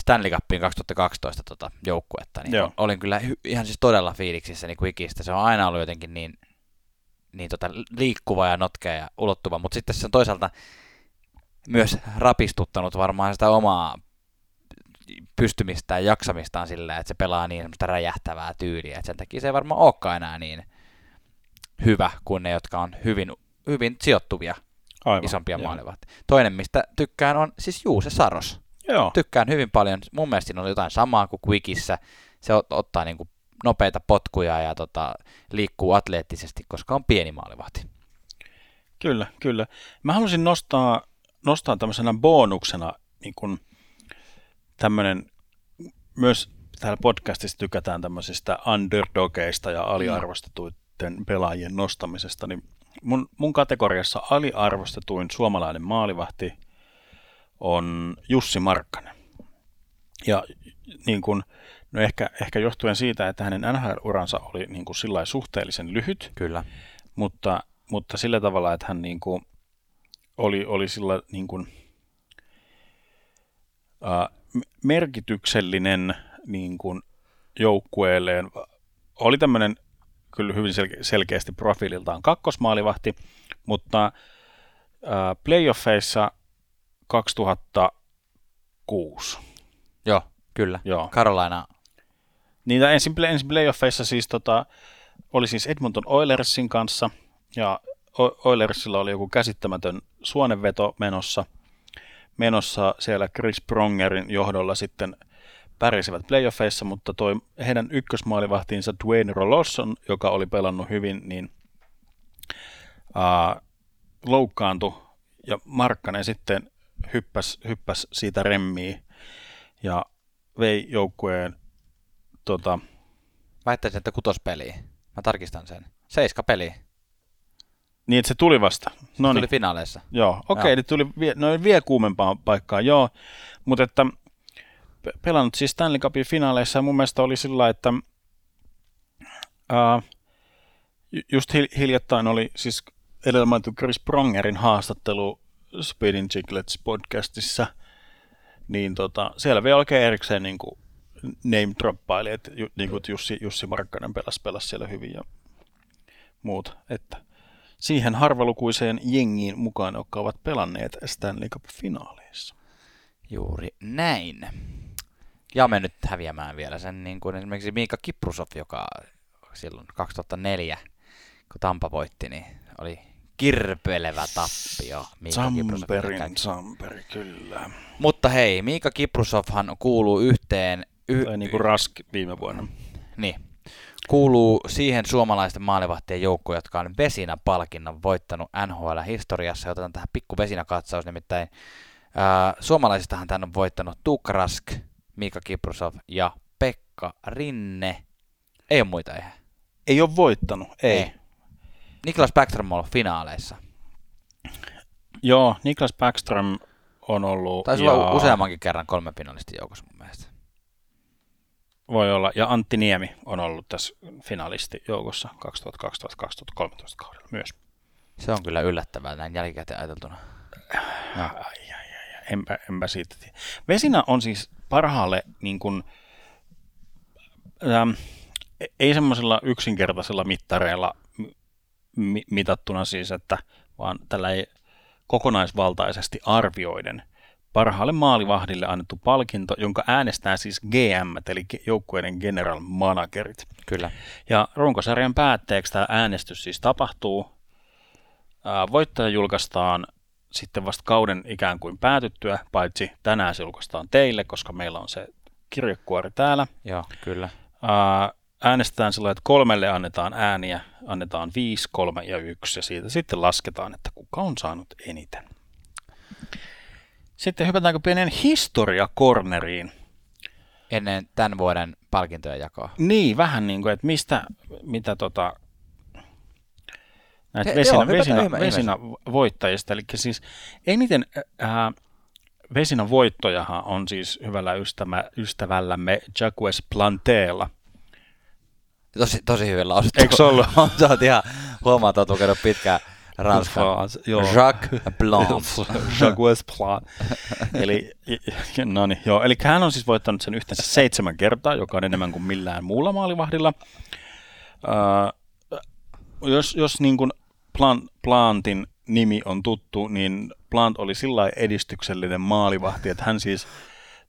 Stanley Cupiin 2012 tota, joukkuetta, niin Joo. olin kyllä ihan siis todella fiiliksissä niin Quickistä. Se on aina ollut jotenkin niin, niin tota, liikkuva ja notkea ja ulottuva, mutta sitten se on toisaalta myös rapistuttanut varmaan sitä omaa pystymistään ja jaksamistaan sillä, että se pelaa niin semmoista räjähtävää tyyliä, että sen takia se ei varmaan olekaan enää niin hyvä kuin ne, jotka on hyvin, hyvin sijoittuvia Aivan. isompia Joo. maalivahtia. Toinen, mistä tykkään, on siis Juuse Saros. Joo, Tykkään hyvin paljon. Mun mielestä siinä on jotain samaa kuin Quickissä. Se ot- ottaa niinku nopeita potkuja ja tota, liikkuu atleettisesti, koska on pieni maalivahti. kyllä, kyllä. Mä halusin nostaa, nostaa tämmöisenä bonuksena niin kuin tämmöinen, myös täällä podcastissa tykätään tämmöisistä underdogeista ja aliarvostetuiden pelaajien nostamisesta, niin mun, mun kategoriassa aliarvostetuin suomalainen maalivahti on Jussi Markkanen. Ja niin kuin, no ehkä, ehkä johtuen siitä, että hänen NHL-uransa oli niin kuin sillä suhteellisen lyhyt, Kyllä. mutta, mutta sillä tavalla, että hän niin kuin oli, oli sillä niin kuin, m- merkityksellinen niin kuin joukkueelleen. Oli tämmöinen kyllä hyvin sel- selkeästi profiililtaan kakkosmaalivahti, mutta ää, playoffeissa 2006. Joo, kyllä. Joo. Carolina, Niitä ensin, ensin playoffeissa siis tota, oli siis Edmonton Oilersin kanssa, ja Oilersilla oli joku käsittämätön suonenveto menossa. Menossa siellä Chris Prongerin johdolla sitten pärjäsivät playoffeissa, mutta toi heidän ykkösmaalivahtiinsa Dwayne Rolosson, joka oli pelannut hyvin, niin ää, loukkaantui, ja Markkanen sitten hyppäs, hyppäs siitä remmiin, ja vei joukkueen tota, väittäisin, että kutospeliä. Mä tarkistan sen. Seiska peli. niin, että se tuli vasta. No Tuli niin, finaaleissa. joo, okei, Joo. okay, eli tuli vie, no, vielä kuumempaan paikkaan, joo, mutta että pe- pelannut siis Stanley Cupin finaaleissa ja mun mielestä oli sillä että ää, ju- just hil- hiljattain oli siis edellä mainittu Chris Prongerin haastattelu Speeding Chicklets podcastissa, niin tota, siellä vielä oikein erikseen niin kuin name droppaili, että niin kuin, Jussi, Jussi Markkanen pelasi, pelasi siellä hyvin ja muut. Että siihen harvalukuiseen jengiin mukaan, jotka ovat pelanneet Stanley Cup-finaaleissa. Juuri näin. Ja me nyt häviämään vielä sen, niin kuin esimerkiksi Miika Kiprusov, joka silloin 2004, kun Tampa voitti, niin oli kirpelevä tappio. Miika Samperin Samperi, kyllä. Mutta hei, Miika Kiprusovhan kuuluu yhteen... Y- tai niin kuin Rask viime vuonna. Niin. Kuuluu siihen suomalaisten maalivahtien joukkoon, jotka on Vesina-palkinnon voittanut NHL-historiassa. Otetaan tähän pikku Vesina-katsaus, nimittäin ää, suomalaisistahan tämän on voittanut Tuukka Rask, Miika Kiprusov ja Pekka Rinne. Ei ole muita eihän. Ei ole voittanut, ei. ei. Niklas Backstrom on ollut finaaleissa. Joo, Niklas Backstrom on ollut... Taisi ja... olla useammankin kerran kolme finalistin joukossa mun mielestä. Voi olla. Ja Antti Niemi on ollut tässä finalistijoukossa 2012-2013 kaudella myös. Se on kyllä yllättävää näin jälkikäteen ajateltuna. No. Ai, ai, ai, enpä, enpä siitä tiedä. Vesina on siis parhaalle niin kuin, ähm, ei semmoisella yksinkertaisella mittareilla mi- mitattuna siis, että vaan tällä ei kokonaisvaltaisesti arvioiden parhaalle maalivahdille annettu palkinto, jonka äänestää siis GM, eli joukkueiden general managerit. Kyllä. Ja runkosarjan päätteeksi tämä äänestys siis tapahtuu. Voittaja julkaistaan sitten vasta kauden ikään kuin päätyttyä, paitsi tänään se julkaistaan teille, koska meillä on se kirjekuori täällä. Joo, kyllä äänestetään sillä että kolmelle annetaan ääniä, annetaan viisi, kolme ja yksi, ja siitä sitten lasketaan, että kuka on saanut eniten. Sitten hypätäänkö pienen historiakorneriin. Ennen tämän vuoden palkintojen jakoa. Niin, vähän niin kuin, että mistä, mitä tota, näitä He, vesinä, joo, vesinä, ihme, vesinä voittajista. Eli siis eniten äh, vesinä voittojahan on siis hyvällä ystävä, ystävällämme Jacques Planteella, Tosi, tosi hyvin lausuttu. Eikö ollut? Sä oot ihan huomaa, että oot lukenut pitkään Ranskan. Jacques Blanc. Jacques Blanc. Eli, no niin, joo. Eli hän on siis voittanut sen yhteensä seitsemän kertaa, joka on enemmän kuin millään muulla maalivahdilla. Uh, jos, jos niin kuin Plant, Plantin nimi on tuttu, niin Plant oli sillä edistyksellinen maalivahti, että hän siis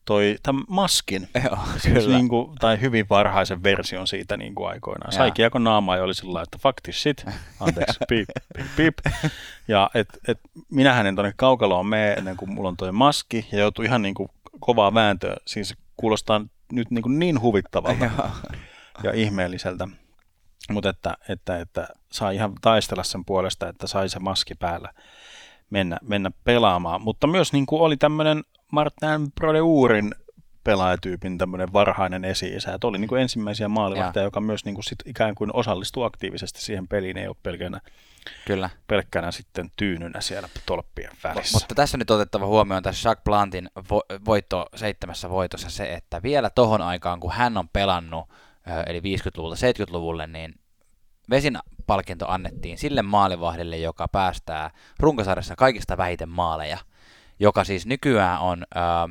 toi tämän maskin, Joo, siis. Niin kuin, tai hyvin varhaisen version siitä niin kuin aikoinaan. Sai kiekon naamaa ja oli sillä että fuck this shit, anteeksi, pip, pip, pip. Ja et, et minähän en tuonne kaukaloon mene ennen kuin mulla on toi maski ja joutuu ihan niin kuin kovaa vääntöä. Siis kuulostaa nyt niin, kuin niin huvittavalta ja ihmeelliseltä. Mutta että, että, että saa ihan taistella sen puolesta, että sai se maski päällä mennä, mennä pelaamaan. Mutta myös niin kuin oli tämmöinen Martin Brodeurin pelaajatyypin tämmöinen varhainen esi-isä. Että oli niin kuin ensimmäisiä maalivahteja, joka myös niin kuin sit ikään kuin osallistui aktiivisesti siihen peliin, ei ole pelkänä, Kyllä. pelkkänä sitten tyynynä siellä tolppien välissä. Mutta tässä on nyt otettava huomioon tässä Jacques Plantin vo- voitto seitsemässä voitossa se, että vielä tohon aikaan, kun hän on pelannut, eli 50-luvulta 70-luvulle, niin Vesin palkinto annettiin sille maalivahdille, joka päästää runkosarjassa kaikista vähiten maaleja – joka siis nykyään on, ää,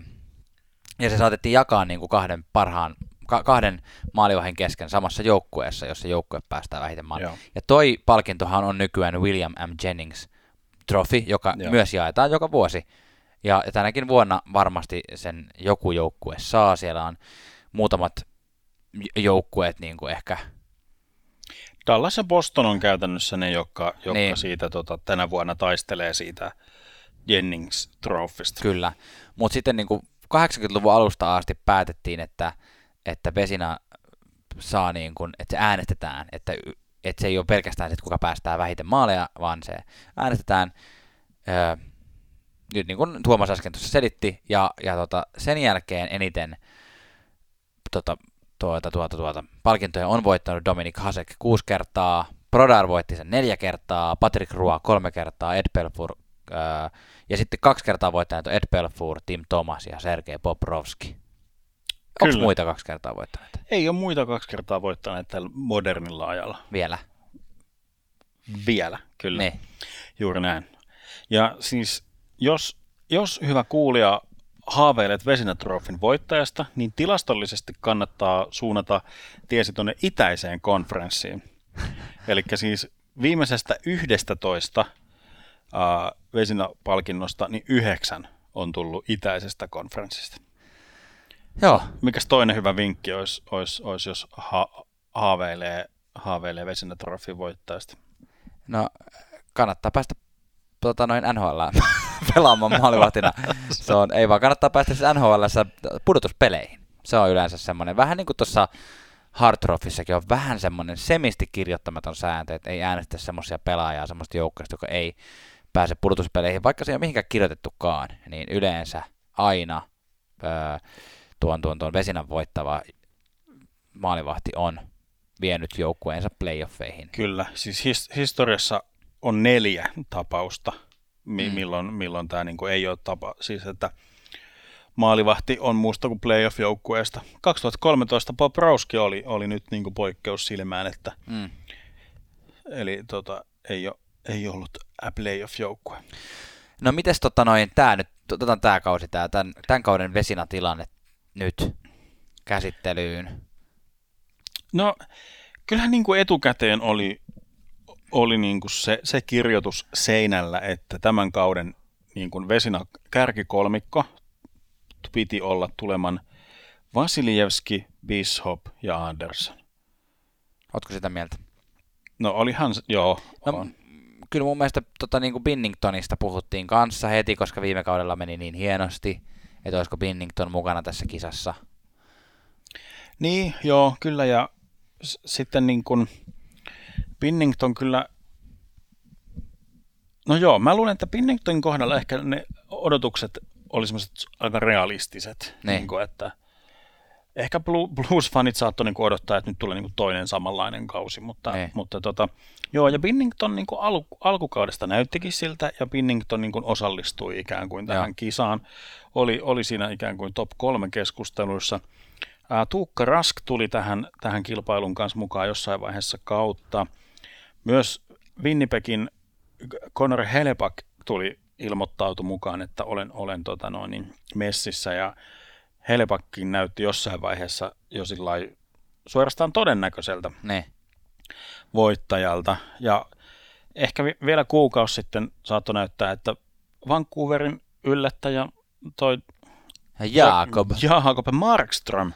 ja se saatettiin jakaa niin kuin kahden parhaan, ka- kahden maalivahin kesken samassa joukkueessa, jossa joukkue päästää vähiten maaleja. Ja toi palkintohan on nykyään William M. Jennings Trophy, joka Joo. myös jaetaan joka vuosi. Ja, ja tänäkin vuonna varmasti sen joku joukkue saa. Siellä on muutamat joukkueet niin kuin ehkä Dallas ja Boston on käytännössä ne, jotka, jotka niin. siitä tota, tänä vuonna taistelee siitä Jennings Trophysta. Kyllä, mutta sitten niin kuin 80-luvun alusta asti päätettiin, että, että Vesina saa niin kuin, että se äänestetään, että, että se ei ole pelkästään se, kuka päästää vähiten maaleja, vaan se äänestetään, öö, nyt niin kuin Tuomas äsken tuossa selitti, ja, ja tota, sen jälkeen eniten tota, tuota, tuota, tuota, palkintoja on voittanut Dominik Hasek kuusi kertaa, Prodar voitti sen neljä kertaa, Patrick Rua kolme kertaa, Ed Pelfur öö, ja sitten kaksi kertaa voittaneet on Ed Belfour, Tim Thomas ja Sergei Bobrovski. Onko muita kaksi kertaa voittaneet? Ei ole muita kaksi kertaa voittaneet tällä modernilla ajalla. Vielä? Vielä, kyllä. Ne. Juuri näin. Ja siis, jos, jos hyvä kuulija haaveilet Vesinatrofin voittajasta, niin tilastollisesti kannattaa suunnata tiesi tuonne itäiseen konferenssiin. Eli siis viimeisestä 11 uh, Vesina-palkinnosta, niin yhdeksän on tullut itäisestä konferenssista. Joo. Mikäs toinen hyvä vinkki olisi, olisi, olisi jos ha- haaveilee, haaveilee Vesina-trofin voittajasta? No, kannattaa päästä tota, noin NHL pelaamaan maalivahtina. Se on, ei vaan kannattaa päästä siis NHL pudotuspeleihin. Se on yleensä semmoinen, vähän niin kuin tuossa Hard Trophissakin on vähän semmoinen semisti kirjoittamaton sääntö, että ei äänestä semmoisia pelaajaa semmoista joukkoista, joka ei pääse pudotuspeleihin, vaikka se ei ole mihinkään kirjoitettukaan, niin yleensä aina öö, tuon, tuon, tuon vesinan voittava maalivahti on vienyt joukkueensa playoffeihin. Kyllä, siis his- historiassa on neljä tapausta, mi- mm. milloin, milloin tämä niinku ei ole tapa. Siis että maalivahti on muusta kuin playoff-joukkueesta. 2013 Bob Rauski oli, oli nyt niinku poikkeus silmään, että mm. eli tota, ei, ole, ei ollut a playoff-joukkue. No mites tota noin, tää nyt, otetaan tää kausi, tää, tämän, tämän kauden vesinatilanne nyt käsittelyyn? No, kyllähän niin kuin etukäteen oli, oli niin kuin se, se kirjoitus seinällä, että tämän kauden niin kuin vesina kärkikolmikko piti olla tuleman Vasiljevski, Bishop ja Anderson. Oletko sitä mieltä? No olihan, joo. No, on. Kyllä mun mielestä tota, niin kuin Binningtonista puhuttiin kanssa heti, koska viime kaudella meni niin hienosti, että olisiko Binnington mukana tässä kisassa. Niin, joo, kyllä, ja s- sitten niin kuin Binnington kyllä, no joo, mä luulen, että Binningtonin kohdalla ehkä ne odotukset oli semmoiset aika realistiset, niin. Niin kuin, että ehkä Blues-fanit saattoi niin odottaa, että nyt tulee niin toinen samanlainen kausi, mutta, niin. mutta tota, joo, ja Binnington niin kuin al, alkukaudesta näyttikin siltä, ja Binnington niin kuin osallistui ikään kuin tähän joo. kisaan, oli, oli siinä ikään kuin top kolme keskusteluissa. Ää, Tuukka Rask tuli tähän, tähän kilpailun kanssa mukaan jossain vaiheessa kautta. Myös Winnipegin Conor Helepak tuli ilmoittautu mukaan, että olen, olen tota noin, niin messissä ja Helpakkin näytti jossain vaiheessa jo suorastaan todennäköiseltä ne. voittajalta. Ja ehkä vielä kuukausi sitten saattoi näyttää, että Vancouverin yllättäjä toi Jaakob. Jaakob Markström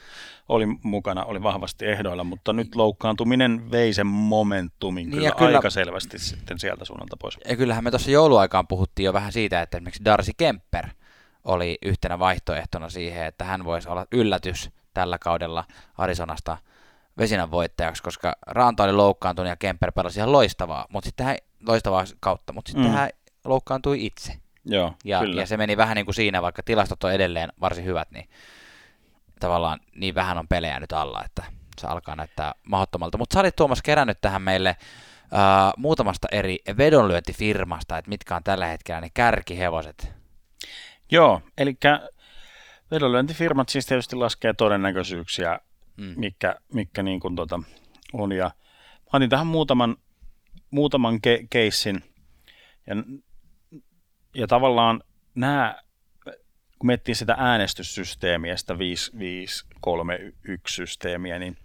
oli mukana, oli vahvasti ehdoilla, mutta nyt loukkaantuminen vei sen momentumin niin kyllä, kyllä aika selvästi sitten sieltä suunnalta pois. Ja kyllähän me tuossa jouluaikaan puhuttiin jo vähän siitä, että esimerkiksi Darcy Kemper oli yhtenä vaihtoehtona siihen, että hän voisi olla yllätys tällä kaudella Arizonasta vesinän voittajaksi, koska Ranta oli loukkaantunut ja Kemper pelasi ihan loistavaa, mutta sitten hän, loistavaa kautta, mutta sitten mm. hän loukkaantui itse. Joo, ja, kyllä. ja se meni vähän niin kuin siinä, vaikka tilastot on edelleen varsin hyvät, niin tavallaan niin vähän on pelejä nyt alla, että se alkaa näyttää mahdottomalta. Mutta sä olit Tuomas kerännyt tähän meille uh, muutamasta eri vedonlyöntifirmasta, että mitkä on tällä hetkellä ne kärkihevoset. Joo, eli vedonlyöntifirmat siis tietysti laskee todennäköisyyksiä, mm. mikä, mikä niin kuin tota on. Ja mä otin tähän muutaman, muutaman ke- keissin. Ja, ja tavallaan nämä kun miettii sitä äänestyssysteemiä, sitä 5531-systeemiä, niin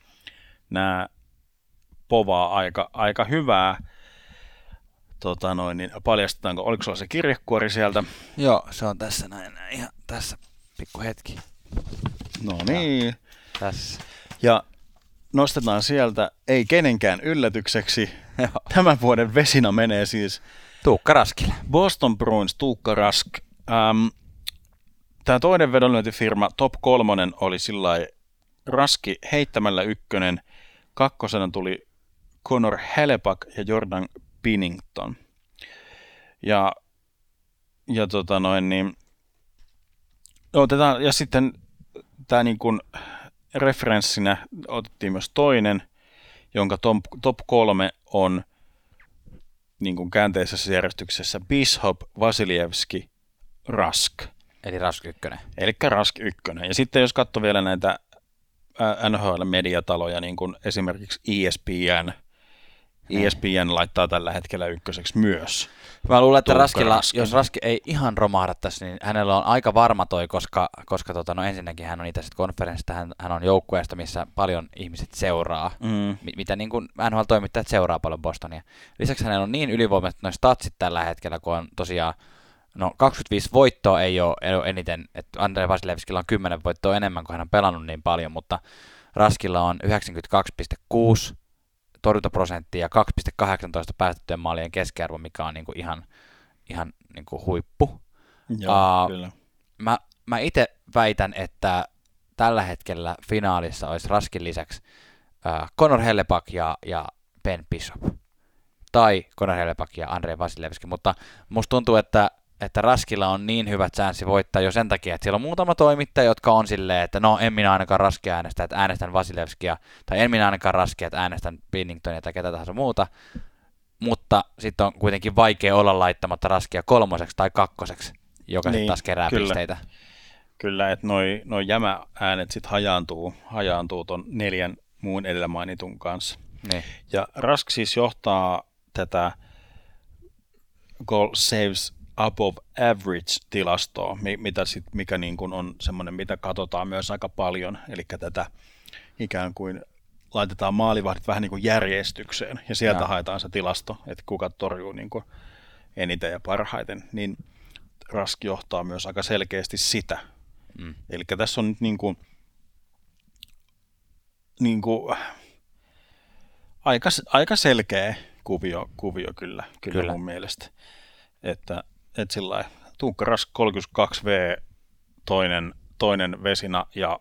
nämä povaa aika, aika hyvää. Tota noin, niin paljastetaanko, oliko sulla se kirjekuori sieltä? Joo, se on tässä näin, ihan tässä, pikku hetki. No niin. Ja, tässä. Ja nostetaan sieltä, ei kenenkään yllätykseksi, tämän vuoden vesina menee siis Tuukka Raskille. Boston Bruins, Tuukka Rask. Ähm, Tämä toinen vedonlyöntifirma, Top 3, oli sillä raski heittämällä ykkönen. Kakkosena tuli Conor Helepak ja Jordan Pinnington. Ja, ja tota noin, niin, otetaan, ja sitten tämä niin kuin referenssinä otettiin myös toinen, jonka top, top kolme on niin kuin käänteisessä järjestyksessä Bishop, Vasiljevski, Rask – Eli Rask 1. Eli Rask 1. Ja sitten jos katsoo vielä näitä NHL-mediataloja, niin kuin esimerkiksi ESPN, ESPN laittaa tällä hetkellä ykköseksi myös. Mä luulen, että Tuukka Raskilla, jos Raski ei ihan romahda tässä, niin hänellä on aika varma toi, koska, koska tota, no ensinnäkin hän on itse konferenssista, hän, hän on joukkueesta, missä paljon ihmiset seuraa, Mm. mi- mitä niin kuin NHL-toimittajat seuraa paljon Bostonia. Lisäksi hänellä on niin ylivoimaiset noin statsit tällä hetkellä, kun on tosiaan No 25 voittoa ei ole, ei ole eniten, että Andrei Vasilevskilla on 10 voittoa enemmän, kuin hän on pelannut niin paljon, mutta Raskilla on 92,6 torjuntaprosenttia ja 2,18 päästettyjen maalien keskiarvo, mikä on niinku ihan, ihan niinku huippu. Joo, Aa, kyllä. Mä, mä itse väitän, että tällä hetkellä finaalissa olisi Raskin lisäksi äh, Conor Hellepak ja, ja Ben Bishop. Tai Conor Hellepak ja Andrei Vasilevski, mutta musta tuntuu, että että Raskilla on niin hyvät chanssi voittaa jo sen takia, että siellä on muutama toimittaja, jotka on silleen, että no en minä ainakaan Raskia äänestä, että äänestän Vasilevskia, tai en minä ainakaan Raskia, että äänestän Binningtonia tai ketä tahansa muuta, mutta sitten on kuitenkin vaikea olla laittamatta Raskia kolmoseksi tai kakkoseksi, joka niin, Niin, sitten taas kerää kyllä. pisteitä. Kyllä, että noi, noi jämääänet sitten hajaantuu, hajaantuu ton neljän muun edellä mainitun kanssa. Niin. Ja Rask siis johtaa tätä goal saves above average-tilastoa, mi- mitä sit, mikä niin kuin on semmoinen, mitä katsotaan myös aika paljon, eli tätä ikään kuin laitetaan maalivahdit vähän niin kuin järjestykseen, ja sieltä Joo. haetaan se tilasto, että kuka torjuu niin kuin eniten ja parhaiten, niin Rask johtaa myös aika selkeästi sitä. Mm. Eli tässä on nyt niin kuin, niin kuin, aika, aika selkeä kuvio, kuvio kyllä, Kyllä. kyllä. mun mielestä. Että, että sillä Tuukka Rask 32V, toinen, toinen vesina ja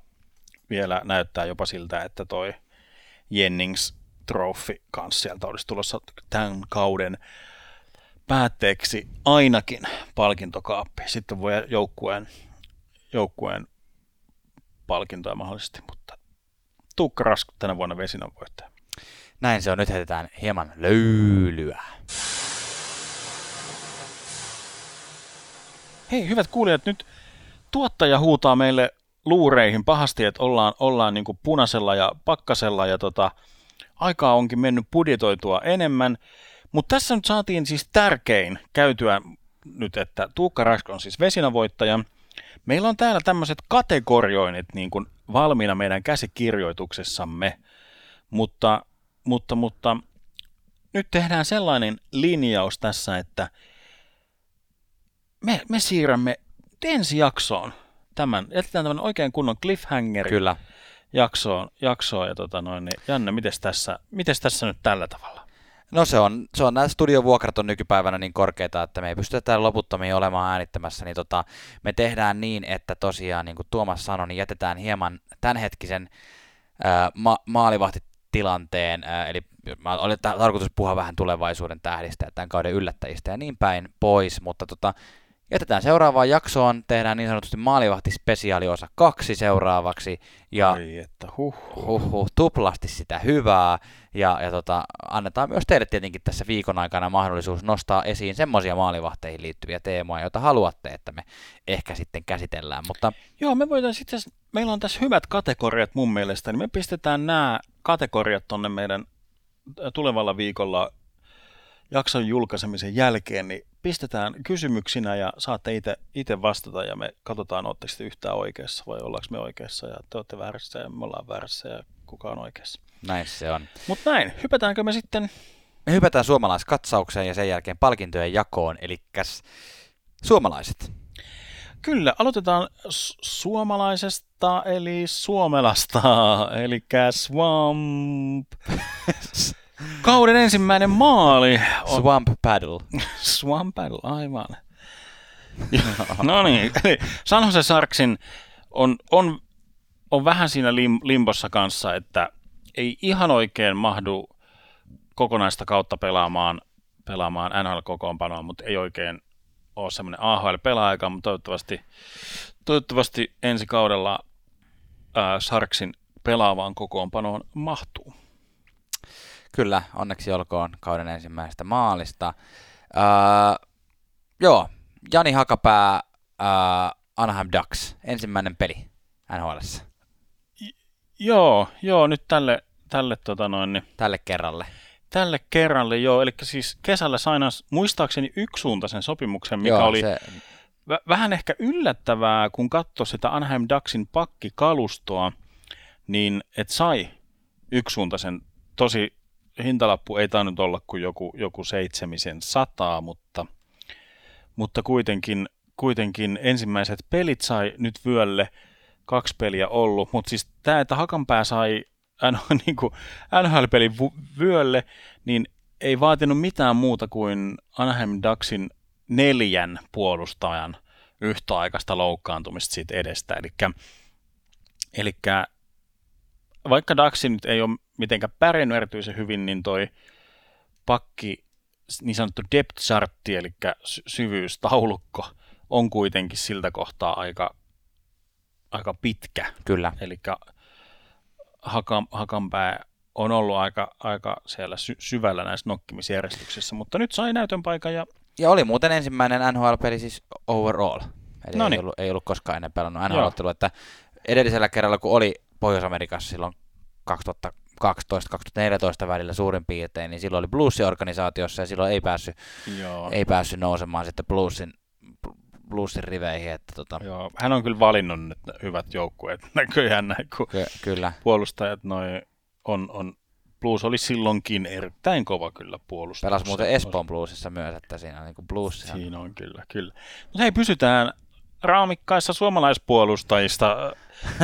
vielä näyttää jopa siltä, että toi Jennings Trophy kanssa sieltä olisi tulossa tämän kauden päätteeksi ainakin palkintokaappi. Sitten voi joukkueen, joukkueen palkintoja mahdollisesti, mutta Tuukka Rask tänä vuonna vesinan voittaja. Näin se on. Nyt heitetään hieman löylyä. Hei, hyvät kuulijat, nyt tuottaja huutaa meille luureihin pahasti, että ollaan, ollaan niin kuin punaisella ja pakkasella ja tota, aikaa onkin mennyt budjetoitua enemmän. Mutta tässä nyt saatiin siis tärkein käytyä nyt, että Tuukka Rask on siis vesinavoittaja. Meillä on täällä tämmöiset kategorioinnit niin kuin valmiina meidän käsikirjoituksessamme, mutta, mutta, mutta nyt tehdään sellainen linjaus tässä, että me, me siirrämme ensi jaksoon tämän, jätetään tämän oikein kunnon cliffhanger Kyllä. jaksoon, jaksoon ja tota noin, niin Janne, mites tässä, mites tässä nyt tällä tavalla? No se on, se on nämä studiovuokrat on nykypäivänä niin korkeita, että me ei pystytä täällä loputtomiin olemaan äänittämässä, niin tota, me tehdään niin, että tosiaan, niin kuin Tuomas sanoi, niin jätetään hieman tämänhetkisen ää, ma- maalivahtitilanteen, ää, eli mä oli ta- tarkoitus puhua vähän tulevaisuuden tähdistä ja tämän kauden yllättäjistä ja niin päin pois, mutta tota, jätetään seuraavaan jaksoon, tehdään niin sanotusti maalivahtispesiaali osa kaksi seuraavaksi, ja Ai että huh. huhhuh, tuplasti sitä hyvää. Ja, ja tota, annetaan myös teille tietenkin tässä viikon aikana mahdollisuus nostaa esiin semmoisia maalivahteihin liittyviä teemoja, joita haluatte, että me ehkä sitten käsitellään. Mutta Joo, me itse asiassa, meillä on tässä hyvät kategoriat mun mielestä, niin me pistetään nämä kategoriat tonne meidän ä, tulevalla viikolla jakson julkaisemisen jälkeen, niin pistetään kysymyksinä ja saatte itse vastata ja me katsotaan, ootteko te yhtään oikeassa vai ollaanko me oikeassa ja te olette väärässä ja me ollaan väärässä ja kuka on oikeassa. näin se on. Mutta näin, hypätäänkö me sitten Me hypätään suomalaiskatsaukseen ja sen jälkeen palkintojen jakoon, eli suomalaiset. Kyllä, aloitetaan s- suomalaisesta, eli suomelasta, eli Swamp. Kauden ensimmäinen maali on Swamp Paddle. Swamp Battle, aivan. no niin, San Jose Sarksin on, on, on vähän siinä lim, limbossa kanssa, että ei ihan oikein mahdu kokonaista kautta pelaamaan, pelaamaan NHL-kokoonpanoa, mutta ei oikein ole semmoinen AHL-pelaaja, mutta toivottavasti, toivottavasti ensi kaudella ää, Sarksin pelaavaan kokoonpanoon mahtuu. Kyllä, onneksi olkoon kauden ensimmäisestä maalista. Öö, joo, Jani Hakapää, öö, Anaheim Ducks, ensimmäinen peli NHLssä Joo, joo, nyt tälle, tälle tota noin, niin tälle kerralle. tälle kerralle joo, eli siis kesällä sainas muistaakseni yksisuuntaisen sopimuksen, mikä Joo, oli se, vä- vähän ehkä yllättävää, kun katsoi sitä Anaheim Ducksin pakkikalustoa, niin et sai yksisuuntaisen, tosi hintalappu ei tainnut olla kuin joku, joku seitsemisen sataa, mutta, mutta kuitenkin, kuitenkin ensimmäiset pelit sai nyt vyölle, kaksi peliä ollut, mutta siis tämä, että Hakanpää sai niin NHL-pelin vu- vyölle, niin ei vaatinut mitään muuta kuin Anaheim Ducksin neljän puolustajan yhtäaikaista loukkaantumista siitä edestä. Eli vaikka Ducksi nyt ei ole mitenkään pärjännyt erityisen hyvin, niin toi pakki, niin sanottu depth chartti, eli sy- syvyystaulukko, on kuitenkin siltä kohtaa aika, aika pitkä. kyllä. Eli Hakan, Hakanpää on ollut aika, aika siellä sy- syvällä näissä nokkimisjärjestyksissä, mutta nyt sai näytön paikan ja Ja oli muuten ensimmäinen NHL-peli siis overall. Eli Noniin. ei, ollut, ei ollut koskaan ennen pelannut NHL-ottelua. Että edellisellä kerralla, kun oli Pohjois-Amerikassa silloin 2012-2014 välillä suurin piirtein, niin silloin oli Bluesin organisaatiossa ja silloin ei päässyt, joo, ei päässyt nousemaan sitten Bluesin, Bluesin riveihin. Että tota, joo, hän on kyllä valinnut nyt hyvät joukkueet näköjään näin, kun ky- kyllä. puolustajat noi on, on Blues oli silloinkin erittäin kova kyllä puolustus. Pelas muuten Espoon Bluesissa myös, että siinä on niin kuin Blues. Siinä on kyllä, kyllä. Mutta hei, pysytään raamikkaissa suomalaispuolustajista.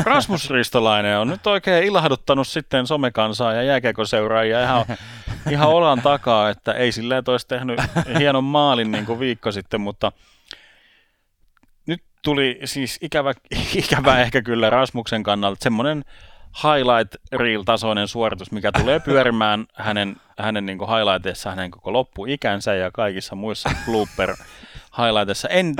Rasmus Ristolainen on nyt oikein ilahduttanut sitten somekansaa ja jääkiekoseuraajia ihan, ihan olan takaa, että ei silleen, olisi tehnyt hienon maalin niin kuin viikko sitten, mutta nyt tuli siis ikävä, ikävä ehkä kyllä Rasmuksen kannalta semmoinen highlight reel-tasoinen suoritus, mikä tulee pyörimään hänen, hänen niin highlighteissa hänen koko loppuikänsä ja kaikissa muissa blooper highlighteissa. En,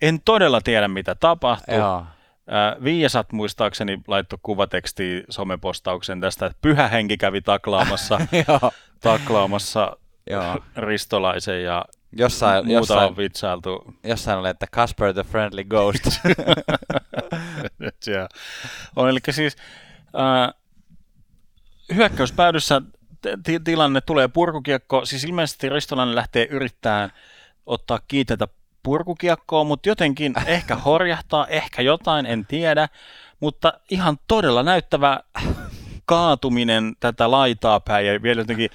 en todella tiedä, mitä tapahtui. Joo. Äh, Viasat muistaakseni laittoi kuvateksti somepostauksen tästä, että pyhä henki kävi taklaamassa, taklaamassa ristolaisen ja Jossain, muuta jossain, on vitsailtu. jossain oli, että Casper the Friendly Ghost. On, eli siis äh, hyökkäyspäädyssä t- tilanne tulee purkukiekko, siis ilmeisesti Ristolainen lähtee yrittämään ottaa kiitetä purkukiekkoon, mutta jotenkin ehkä horjahtaa, ehkä jotain, en tiedä, mutta ihan todella näyttävä kaatuminen tätä laitaa päin ja vielä jotenkin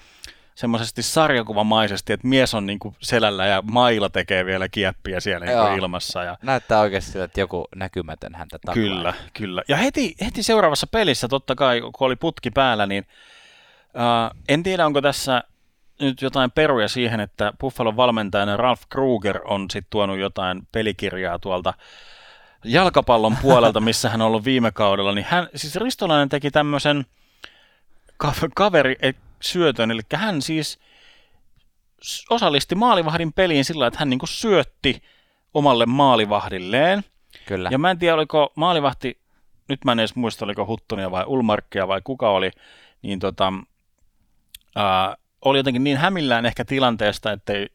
semmoisesti sarjakuvamaisesti, että mies on niin kuin selällä ja mailla tekee vielä kieppiä siellä niin kuin Joo. ilmassa. Ja Näyttää oikeasti siltä, että joku näkymätön häntä taklaa. Kyllä, kyllä. Ja heti, heti seuraavassa pelissä, totta kai, kun oli putki päällä, niin uh, en tiedä, onko tässä nyt jotain peruja siihen, että Buffalon valmentajana Ralph Kruger on sitten tuonut jotain pelikirjaa tuolta jalkapallon puolelta, missä hän on ollut viime kaudella, niin hän, siis Ristolainen teki tämmöisen ka- kaveri eh, syötön, eli hän siis osallisti maalivahdin peliin sillä, että hän niinku syötti omalle maalivahdilleen, Kyllä. ja mä en tiedä, oliko maalivahti, nyt mä en edes muista, oliko Huttunia vai Ulmarkkia vai kuka oli, niin tota, ää, oli jotenkin niin hämillään ehkä tilanteesta, että ei,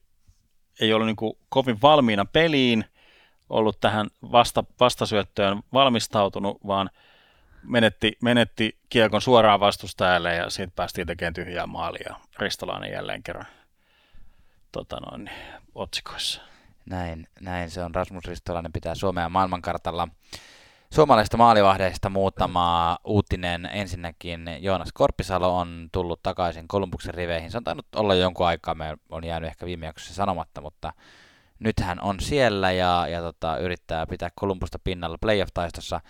ei ollut niin kuin kovin valmiina peliin, ollut tähän vasta, vastasyöttöön valmistautunut, vaan menetti, menetti kiekon suoraan vastustajalle ja siitä päästiin tekemään tyhjää maalia. Ristolainen jälleen kerran tota noin, otsikoissa. Näin, näin se on. Rasmus Ristolainen pitää Suomea maailmankartalla. Suomalaisista maalivahdeista muutama uutinen. Ensinnäkin Joonas Korpisalo on tullut takaisin Kolumbuksen riveihin. Se on tainnut olla jonkun aikaa, me on jäänyt ehkä viime jaksossa sanomatta, mutta nyt hän on siellä ja, ja tota, yrittää pitää Kolumbusta pinnalla playoff-taistossa.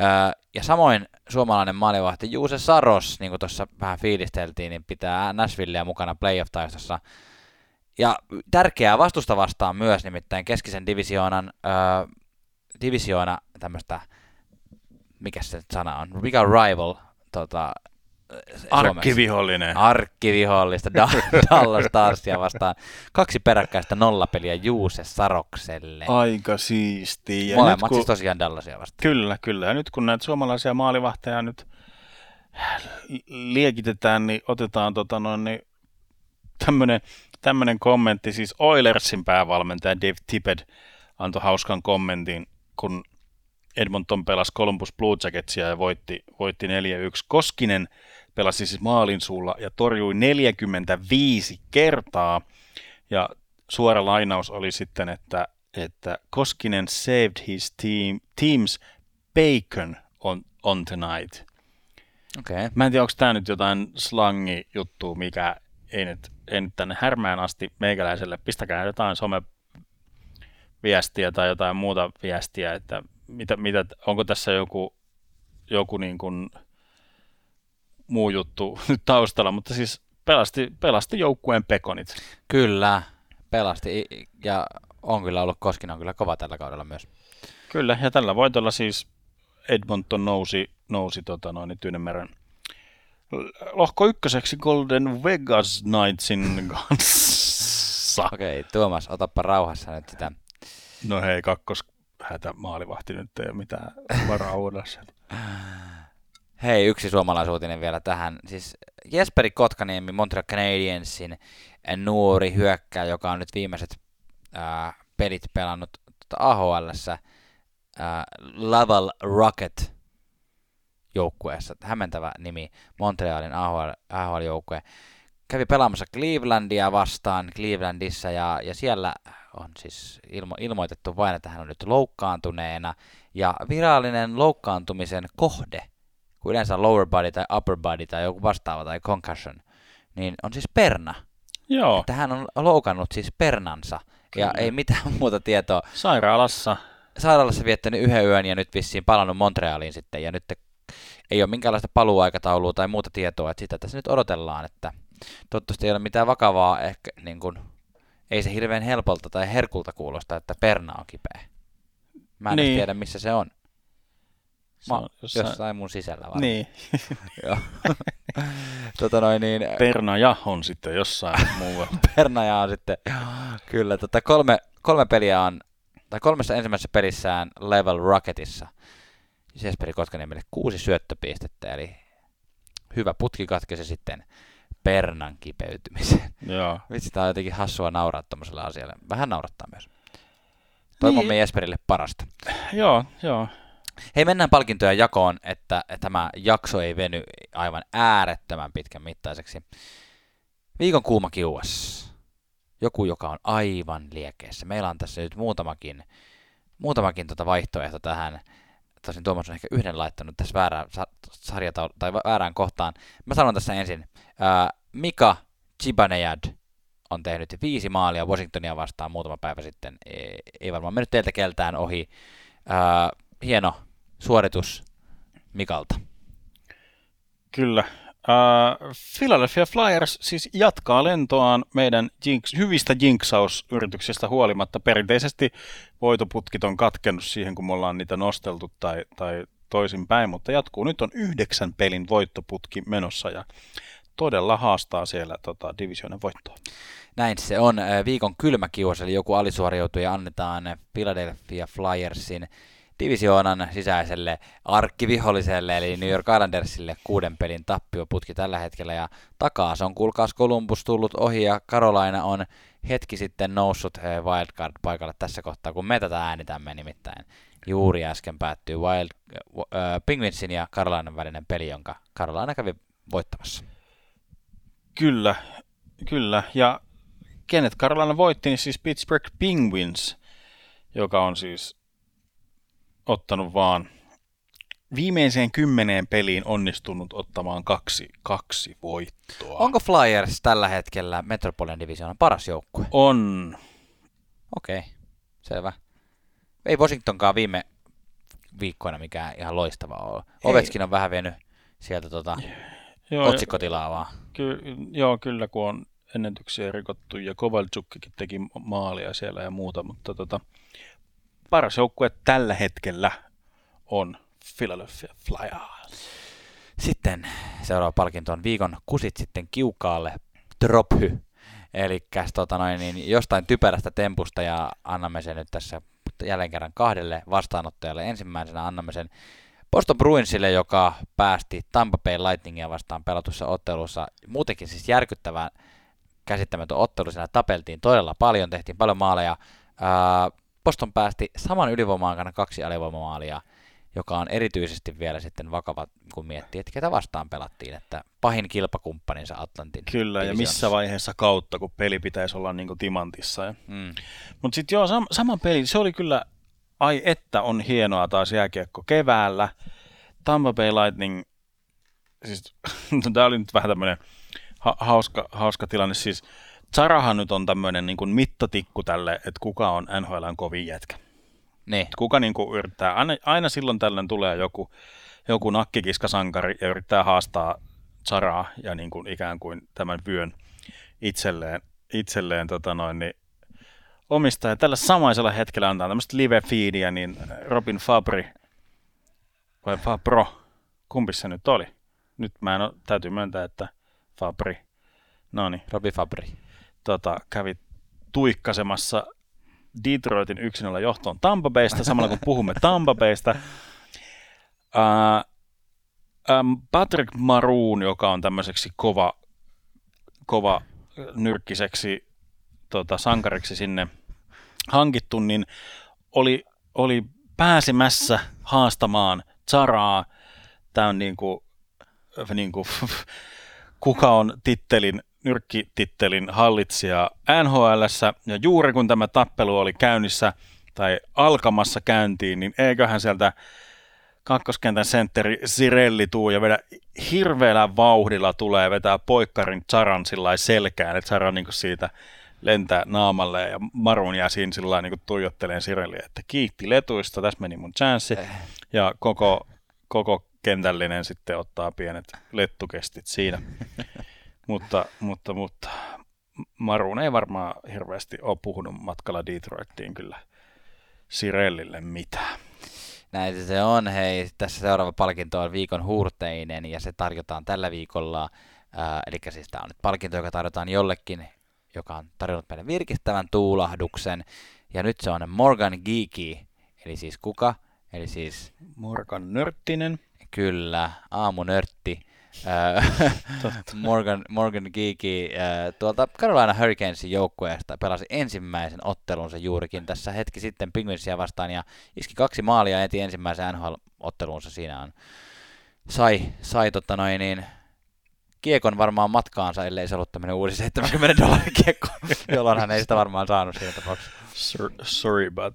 Öö, ja samoin suomalainen maalivahti Juuse Saros, niin kuin tuossa vähän fiilisteltiin, niin pitää Nashvillea mukana playoff-taistossa. Ja tärkeää vastusta vastaan myös, nimittäin keskisen divisioonan, öö, divisioona tämmöistä, mikä se sana on, mikä on rival, tota? Arkkivihollinen. Arkkivihollista Da- Dallas Starsia vastaan. Kaksi peräkkäistä nollapeliä Juuse Sarokselle. Aika siistiä. Ja Molemmat nyt, kun, siis tosiaan Dallasia vastaan. Kyllä, kyllä. Ja nyt kun näitä suomalaisia maalivahteja nyt liekitetään, niin otetaan tota noin, niin tämmönen, tämmönen kommentti. Siis Oilersin päävalmentaja Dave Tippett antoi hauskan kommentin, kun Edmonton pelasi Columbus Blue Jacketsia ja voitti, voitti 4-1. Koskinen pelasi siis maalin suulla ja torjui 45 kertaa. Ja suora lainaus oli sitten, että, että Koskinen saved his team, team's bacon on, on tonight. Okay. Mä en tiedä, onko tämä nyt jotain slangi juttu, mikä ei nyt, ei nyt tänne härmään asti meikäläiselle. Pistäkää jotain some viestiä tai jotain muuta viestiä, että mitä, mitä, onko tässä joku, joku niin kuin muu juttu nyt taustalla, mutta siis pelasti, pelasti joukkueen pekonit. Kyllä, pelasti ja on kyllä ollut, Koskinen on kyllä kova tällä kaudella myös. Kyllä, ja tällä voitolla siis Edmonton nousi, nousi tota noin, Tyynemeren lohko ykköseksi Golden Vegas Knightsin kanssa. Okei, okay, Tuomas, otappa rauhassa nyt sitä. No hei, kakkos hätä maalivahti nyt ei ole mitään varaa Hei, yksi suomalaisuutinen vielä tähän. Siis Jesperi Kotkaniemi, Montreal Canadiensin nuori hyökkää, joka on nyt viimeiset ää, pelit pelannut tuota AHL-ssä Laval Rocket joukkueessa. Hämmentävä nimi, Montrealin AHL, AHL-joukkue. Kävi pelaamassa Clevelandia vastaan Clevelandissa ja, ja siellä on siis ilmo, ilmoitettu vain, että hän on nyt loukkaantuneena. Ja virallinen loukkaantumisen kohde, kun yleensä lower body tai upper body tai joku vastaava tai concussion, niin on siis perna. Joo. Että hän on loukannut siis pernansa Kyllä. ja ei mitään muuta tietoa. Sairaalassa. Sairaalassa viettänyt yhden yön ja nyt vissiin palannut Montrealiin sitten ja nyt ei ole minkäänlaista paluaikataulua tai muuta tietoa, että sitä tässä nyt odotellaan, että toivottavasti ei ole mitään vakavaa, ehkä niin kuin, ei se hirveän helpolta tai herkulta kuulosta, että perna on kipeä. Mä en niin. tiedä, missä se on. Mä, on jossain... jossain mun sisällä varmaan. Niin. Joo. tota noin, niin... Pernaja on sitten jossain muualla. Pernaja on sitten, kyllä. Tota kolme, kolme peliä on, tai kolmessa ensimmäisessä pelissään Level Rocketissa – Jesperi Kotkaniemelle kuusi syöttöpistettä, eli hyvä putki katkesi sitten pernan kipeytymiseen. Joo. Vitsi, tää on jotenkin hassua nauraa tuommoiselle asialle. Vähän naurattaa myös. Toivomme niin. Jesperille parasta. Joo, joo. Hei, mennään palkintojen jakoon, että tämä jakso ei veny aivan äärettömän pitkän mittaiseksi. Viikon kuuma kiuas. Joku, joka on aivan liekeessä. Meillä on tässä nyt muutamakin, muutamakin tota vaihtoehto tähän tosin Tuomas on ehkä yhden laittanut tässä väärään sarjata tai väärään kohtaan. Mä sanon tässä ensin. Ää, Mika Chibanejad on tehnyt viisi maalia Washingtonia vastaan muutama päivä sitten. Ei, ei varmaan mennyt teiltä keltään ohi. Ää, hieno suoritus Mikalta. Kyllä. Uh, Philadelphia Flyers siis jatkaa lentoaan meidän jinx, hyvistä jinksausyrityksistä huolimatta. Perinteisesti voitoputkit on katkennut siihen, kun me ollaan niitä nosteltu tai, tai toisinpäin, mutta jatkuu. Nyt on yhdeksän pelin voittoputki menossa ja todella haastaa siellä tota, divisioonan voittoa. Näin se on. Viikon kylmäkiuos, eli joku alisuoriutuja annetaan Philadelphia Flyersin divisioonan sisäiselle arkkiviholliselle, eli New York Islandersille kuuden pelin tappioputki tällä hetkellä, ja takaa se on kuulkaas Columbus tullut ohi, ja Carolina on hetki sitten noussut eh, wildcard-paikalle tässä kohtaa, kun me tätä äänitämme nimittäin. Juuri äsken päättyi Wild, äh, Penguinsin ja Carolinan välinen peli, jonka Carolina kävi voittamassa. Kyllä, kyllä, ja kenet Carolina voitti, niin siis Pittsburgh Penguins, joka on siis ottanut vaan viimeiseen kymmeneen peliin onnistunut ottamaan kaksi, kaksi voittoa. Onko Flyers tällä hetkellä Metropolitan Divisionan paras joukkue? On. Okei, okay. selvä. Ei Washingtonkaan viime viikkoina mikään ihan loistava ole. Ovetskin on vähän vienyt sieltä tota, joo, otsikkotilaa vaan. Ky- joo, kyllä kun on ennätyksiä rikottu ja Kovalchukkikin teki maalia siellä ja muuta, mutta tota, paras joukkue tällä hetkellä on Philadelphia Flyers. Sitten seuraava palkinto on viikon kusit sitten kiukaalle drophy. Eli tota noin, niin jostain typerästä tempusta ja annamme sen nyt tässä jälleen kerran kahdelle vastaanottajalle. Ensimmäisenä annamme sen Boston Bruinsille, joka päästi Tampa Bay Lightningia vastaan pelatussa ottelussa. Muutenkin siis järkyttävän käsittämätön ottelu. Siinä tapeltiin todella paljon, tehtiin paljon maaleja. Boston päästi saman ylivoimaan kaksi alivoimamaalia joka on erityisesti vielä sitten vakava, kun miettii, että ketä vastaan pelattiin, että pahin kilpakumppaninsa Atlantin. Kyllä, ja missä vaiheessa kautta, kun peli pitäisi olla niin timantissa. Ja... Mm. Mutta sitten joo, sam- sama peli, se oli kyllä, ai että on hienoa taas jääkiekko keväällä. Tampa Bay Lightning, siis no, tämä oli nyt vähän tämmöinen ha- hauska, hauska tilanne, siis Zarahan nyt on tämmöinen niin kuin mittatikku tälle, että kuka on NHLn kovin jätkä. Niin. Kuka niin kuin yrittää, aina, aina silloin tällöin tulee joku, joku nakkikiskasankari ja yrittää haastaa Zaraa ja niin kuin ikään kuin tämän vyön itselleen, itselleen tota noin, niin omistaja. Tällä samaisella hetkellä antaa tämmöistä live-feedia, niin Robin Fabri, vai Fabro, kumpi se nyt oli? Nyt mä en ole, täytyy myöntää, että Fabri, no niin, Robi Fabri. Tota, kävi tuikkasemassa Detroitin 1-0 johtoon Tampa Baysta, samalla kun puhumme Tampa Baysta. Uh, um, Patrick Maroon, joka on tämmöiseksi kova, kova nyrkkiseksi tota, sankariksi sinne hankittu, niin oli, oli pääsemässä haastamaan Zaraa, tämän niin kuin, niin kuin, kuka on tittelin nyrkkitittelin hallitsija nhl ja juuri kun tämä tappelu oli käynnissä tai alkamassa käyntiin, niin eiköhän sieltä kakkoskentän sentteri Sirelli tuu ja vedä hirveällä vauhdilla tulee vetää poikkarin Charan sillä selkään, että Chara niin siitä lentää naamalle ja Marun jää siinä sillä niin tuijotteleen Sirelliä, että kiitti letuista, tässä meni mun chanssi. Ja koko, koko kentällinen sitten ottaa pienet lettukestit siinä. Mutta, mutta, mutta Maruun ei varmaan hirveästi ole puhunut matkalla Detroittiin kyllä Sirellille mitään. Näin se on. Hei, tässä seuraava palkinto on viikon huurteinen ja se tarjotaan tällä viikolla. Äh, eli siis tämä on nyt palkinto, joka tarjotaan jollekin, joka on tarjonnut meille virkistävän tuulahduksen. Ja nyt se on Morgan Geeky, eli siis kuka? Eli siis... Morgan Nörttinen. Kyllä, aamunörtti Morgan, Morgan Geeky tuolta Carolina Hurricanesin joukkueesta pelasi ensimmäisen ottelunsa juurikin tässä hetki sitten Penguinsia vastaan ja iski kaksi maalia eti ensimmäisen NHL-ottelunsa siinä on. Sai, sai totta noin niin, kiekon varmaan matkaansa, ellei se ollut tämmöinen uusi 70 dollarin kiekko, jolloin hän ei sitä varmaan saanut siinä tapauksessa. Sorry, but...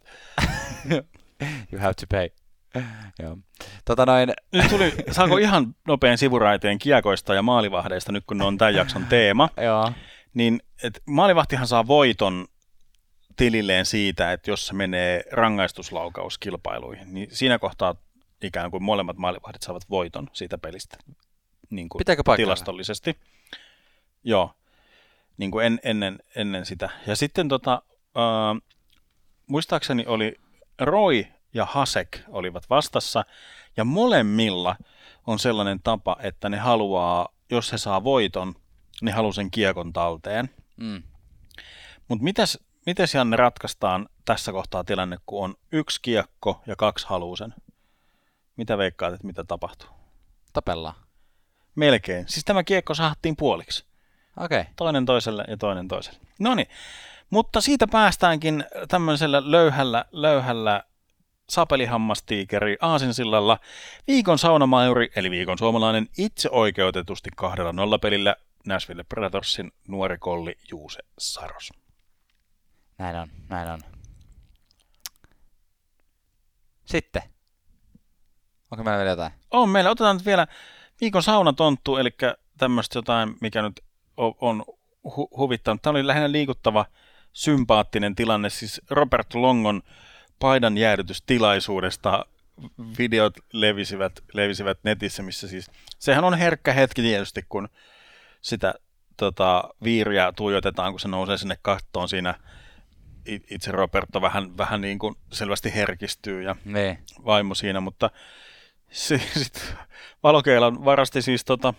you have to pay. Joo. Tota noin... Nyt tuli, saako ihan nopean sivuraiteen kiekoista ja maalivahdeista, nyt kun ne on tämän jakson teema. Joo. Niin, et maalivahtihan saa voiton tililleen siitä, että jos se menee rangaistuslaukauskilpailuihin, niin siinä kohtaa ikään kuin molemmat maalivahdit saavat voiton siitä pelistä. Niin kuin Pitääkö paikkaa? Tilastollisesti. Joo, niin kuin en, ennen, ennen sitä. Ja sitten tota, äh, muistaakseni oli Roy ja Hasek olivat vastassa, ja molemmilla on sellainen tapa, että ne haluaa, jos he saa voiton, ne haluaa sen kiekon talteen. Mm. Mutta mitäs, mitäs Janne ratkaistaan tässä kohtaa tilanne, kun on yksi kiekko ja kaksi haluusen? Mitä veikkaat, että mitä tapahtuu? Tapellaan. Melkein. Siis tämä kiekko sahattiin puoliksi. Okei. Okay. Toinen toiselle ja toinen toiselle. No niin, mutta siitä päästäänkin tämmöisellä löyhällä, löyhällä sapelihammastiikeri Aasinsillalla, viikon saunamajuri eli viikon suomalainen itse oikeutetusti kahdella nollapelillä Nashville Predatorsin nuori kolli Juuse Saros. Näin on, näin on. Sitten. Onko meillä vielä jotain? On meillä. Otetaan nyt vielä viikon saunatonttu, eli tämmöistä jotain, mikä nyt on hu- huvittanut. Tämä oli lähinnä liikuttava, sympaattinen tilanne. Siis Robert Longon paidan jäädytystilaisuudesta videot levisivät, levisivät netissä, missä siis, sehän on herkkä hetki tietysti, kun sitä tota, viiriä tuijotetaan, kun se nousee sinne kattoon siinä itse Roberto vähän, vähän niin kuin selvästi herkistyy ja ne. Vaimo siinä, mutta sitten Valokeilan varasti siis tota,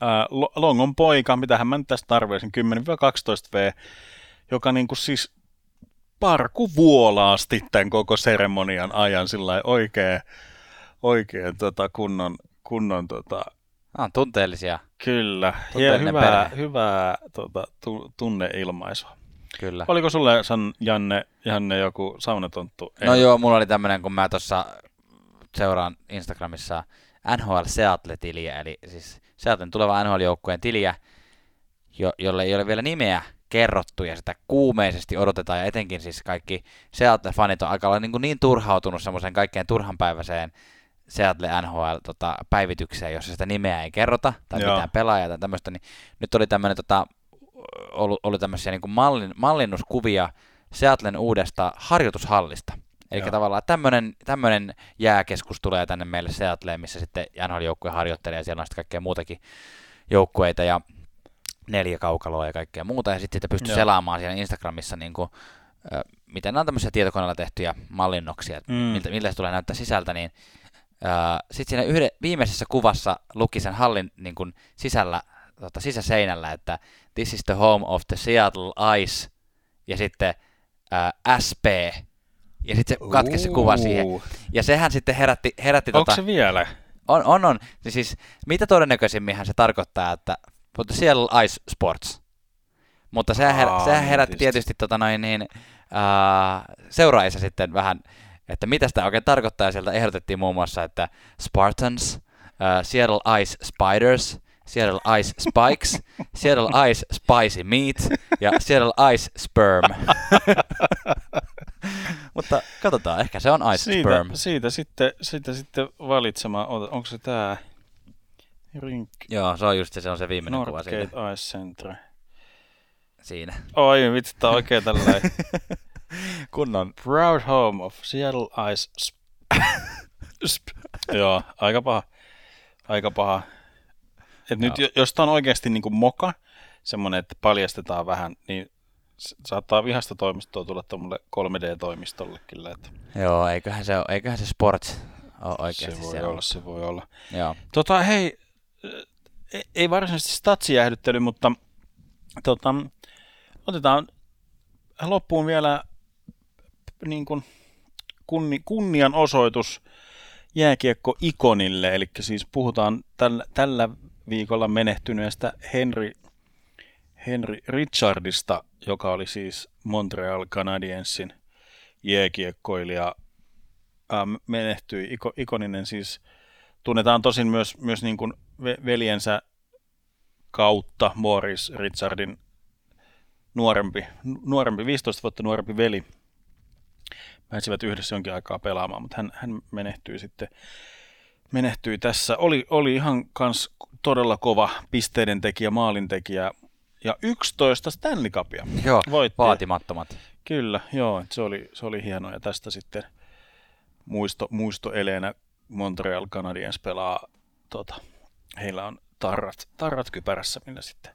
ää, Longon poika, mitä mä nyt tästä tarvitsin, 10-12 V, joka niin kuin siis parku vuolaasti tämän koko seremonian ajan sillä oikein, oikein tota kunnon, kunnon tota, Ah, tunteellisia. Kyllä, ja hyvää, hyvää tota, tu, tunneilmaisua. Kyllä. Oliko sulle, San, Janne, Janne joku saunatonttu? No joo, mulla oli tämmönen, kun mä tuossa seuraan Instagramissa NHL Seattle-tiliä, eli siis Seattlen tuleva NHL-joukkueen tiliä, jo, jolle ei ole vielä nimeä kerrottu ja sitä kuumeisesti odotetaan ja etenkin siis kaikki Seattle-fanit on aika niin, niin turhautunut semmoiseen kaikkein turhanpäiväiseen Seattle NHL-päivitykseen, tota, jossa sitä nimeä ei kerrota tai Joo. mitään pelaajaa tai tämmöistä, niin nyt oli tämmöinen tota, ollut, ollut tämmöisiä niin kuin mallin, mallinnuskuvia Seattlen uudesta harjoitushallista. Eli Joo. tavallaan tämmöinen, tämmöinen jääkeskus tulee tänne meille Seattleen, missä sitten NHL-joukkue harjoittelee ja siellä on sitten kaikkea muutakin joukkueita ja neljä kaukaloa ja kaikkea muuta. Ja sitten sitä pystyy Joo. selaamaan siellä Instagramissa, niin kuin, äh, miten nämä on tämmöisiä tietokoneella tehtyjä mallinnoksia, mm. miltä, miltä se tulee näyttää sisältä, niin äh, sitten siinä yhde, viimeisessä kuvassa luki sen hallin niin kuin sisällä, tota, sisäseinällä, että this is the home of the Seattle Ice, ja sitten äh, SP, ja sitten se katkesi se kuva siihen. Ja sehän sitten herätti... herätti Onko tota, se vielä? On, on, on. Siis mitä todennäköisimmin se tarkoittaa, että mutta siellä Ice Sports. Mutta sehän, her, Aa, sehän herätti tietysti, tietysti tota noin, niin, uh, seuraajissa sitten vähän, että mitä sitä oikein tarkoittaa. Ja sieltä ehdotettiin muun muassa, että Spartans, uh, Seattle Ice Spiders, Seattle Ice Spikes, Seattle Ice Spicy Meat ja Seattle Ice Sperm. Mutta katsotaan, ehkä se on Ice siitä, Sperm. Siitä sitten, siitä sitten valitsemaan, onko se tämä Rink. Joo, se on just se, se on se viimeinen Northgate kuva siitä. Ice Center. Siinä. Oi, vitsi, tää on oikein tälleen. Kunnon. Proud home of Seattle Ice sp- sp- Joo, aika paha. Aika paha. Et nyt jos tää on oikeasti niinku moka, semmonen, että paljastetaan vähän, niin saattaa vihasta toimistoa tulla tuommoille 3D-toimistolle kyllä. Että. Joo, eiköhän se, eiköhän se sports ole oikeasti Se voi olla, se voi olla. Joo. Tota, hei, ei varsinaisesti statsijäähdyttely, mutta tota, otetaan loppuun vielä niin kuin kunni, kunnianosoitus jääkiekko ikonille, eli siis puhutaan tällä, tällä viikolla menehtyneestä Henry, Henry Richardista, joka oli siis Montreal Canadiensin jääkiekkoilija, ähm, menehtyi, iko, ikoninen. Siis tunnetaan tosin myös, myös niin kuin veljensä kautta Morris Richardin nuorempi, nuorempi, 15 vuotta nuorempi veli. Pääsivät yhdessä jonkin aikaa pelaamaan, mutta hän, hän menehtyi sitten menehtyi tässä. Oli, oli ihan kans todella kova pisteiden tekijä, maalintekijä ja 11 Stanley Cupia. Joo, Voitti. vaatimattomat. Kyllä, joo, se oli, se oli hienoa ja tästä sitten muisto, muisto eleenä Montreal Canadiens pelaa, tota, heillä on tarrat, tarrat kypärässä, millä sitten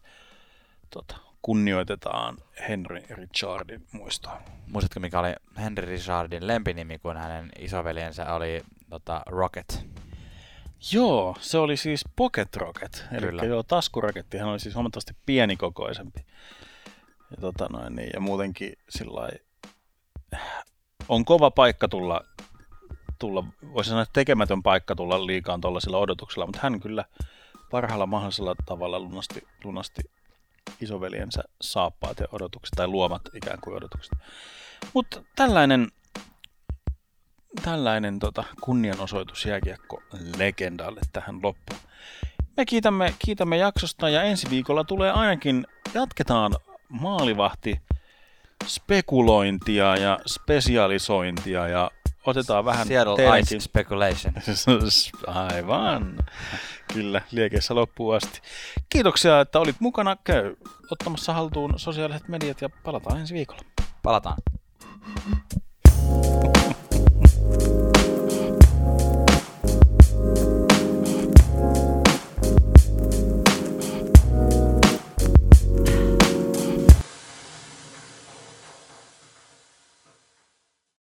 tota, kunnioitetaan Henry Richardin muistoa. Muistatko, mikä oli Henry Richardin lempinimi, kun hänen isoveljensä oli tota, Rocket? Joo, se oli siis Pocket Rocket, eli joo, taskuraketti, hän oli siis huomattavasti pienikokoisempi. Ja, tota noin, niin, ja muutenkin sillä on kova paikka tulla tulla, voisi sanoa, tekemätön paikka tulla liikaan tuollaisilla odotuksilla, mutta hän kyllä parhaalla mahdollisella tavalla lunasti, lunasti isoveljensä saappaat ja odotukset, tai luomat ikään kuin odotukset. Mutta tällainen, tällainen tota, kunnianosoitus jääkiekko legendalle tähän loppuun. Me kiitämme, kiitämme jaksosta ja ensi viikolla tulee ainakin, jatketaan maalivahti spekulointia ja spesialisointia ja otetaan vähän Seattle. Ice Speculation. Aivan. Kyllä, liekeissä loppuun asti. Kiitoksia, että olit mukana. Käy ottamassa haltuun sosiaaliset mediat ja palataan ensi viikolla. Palataan.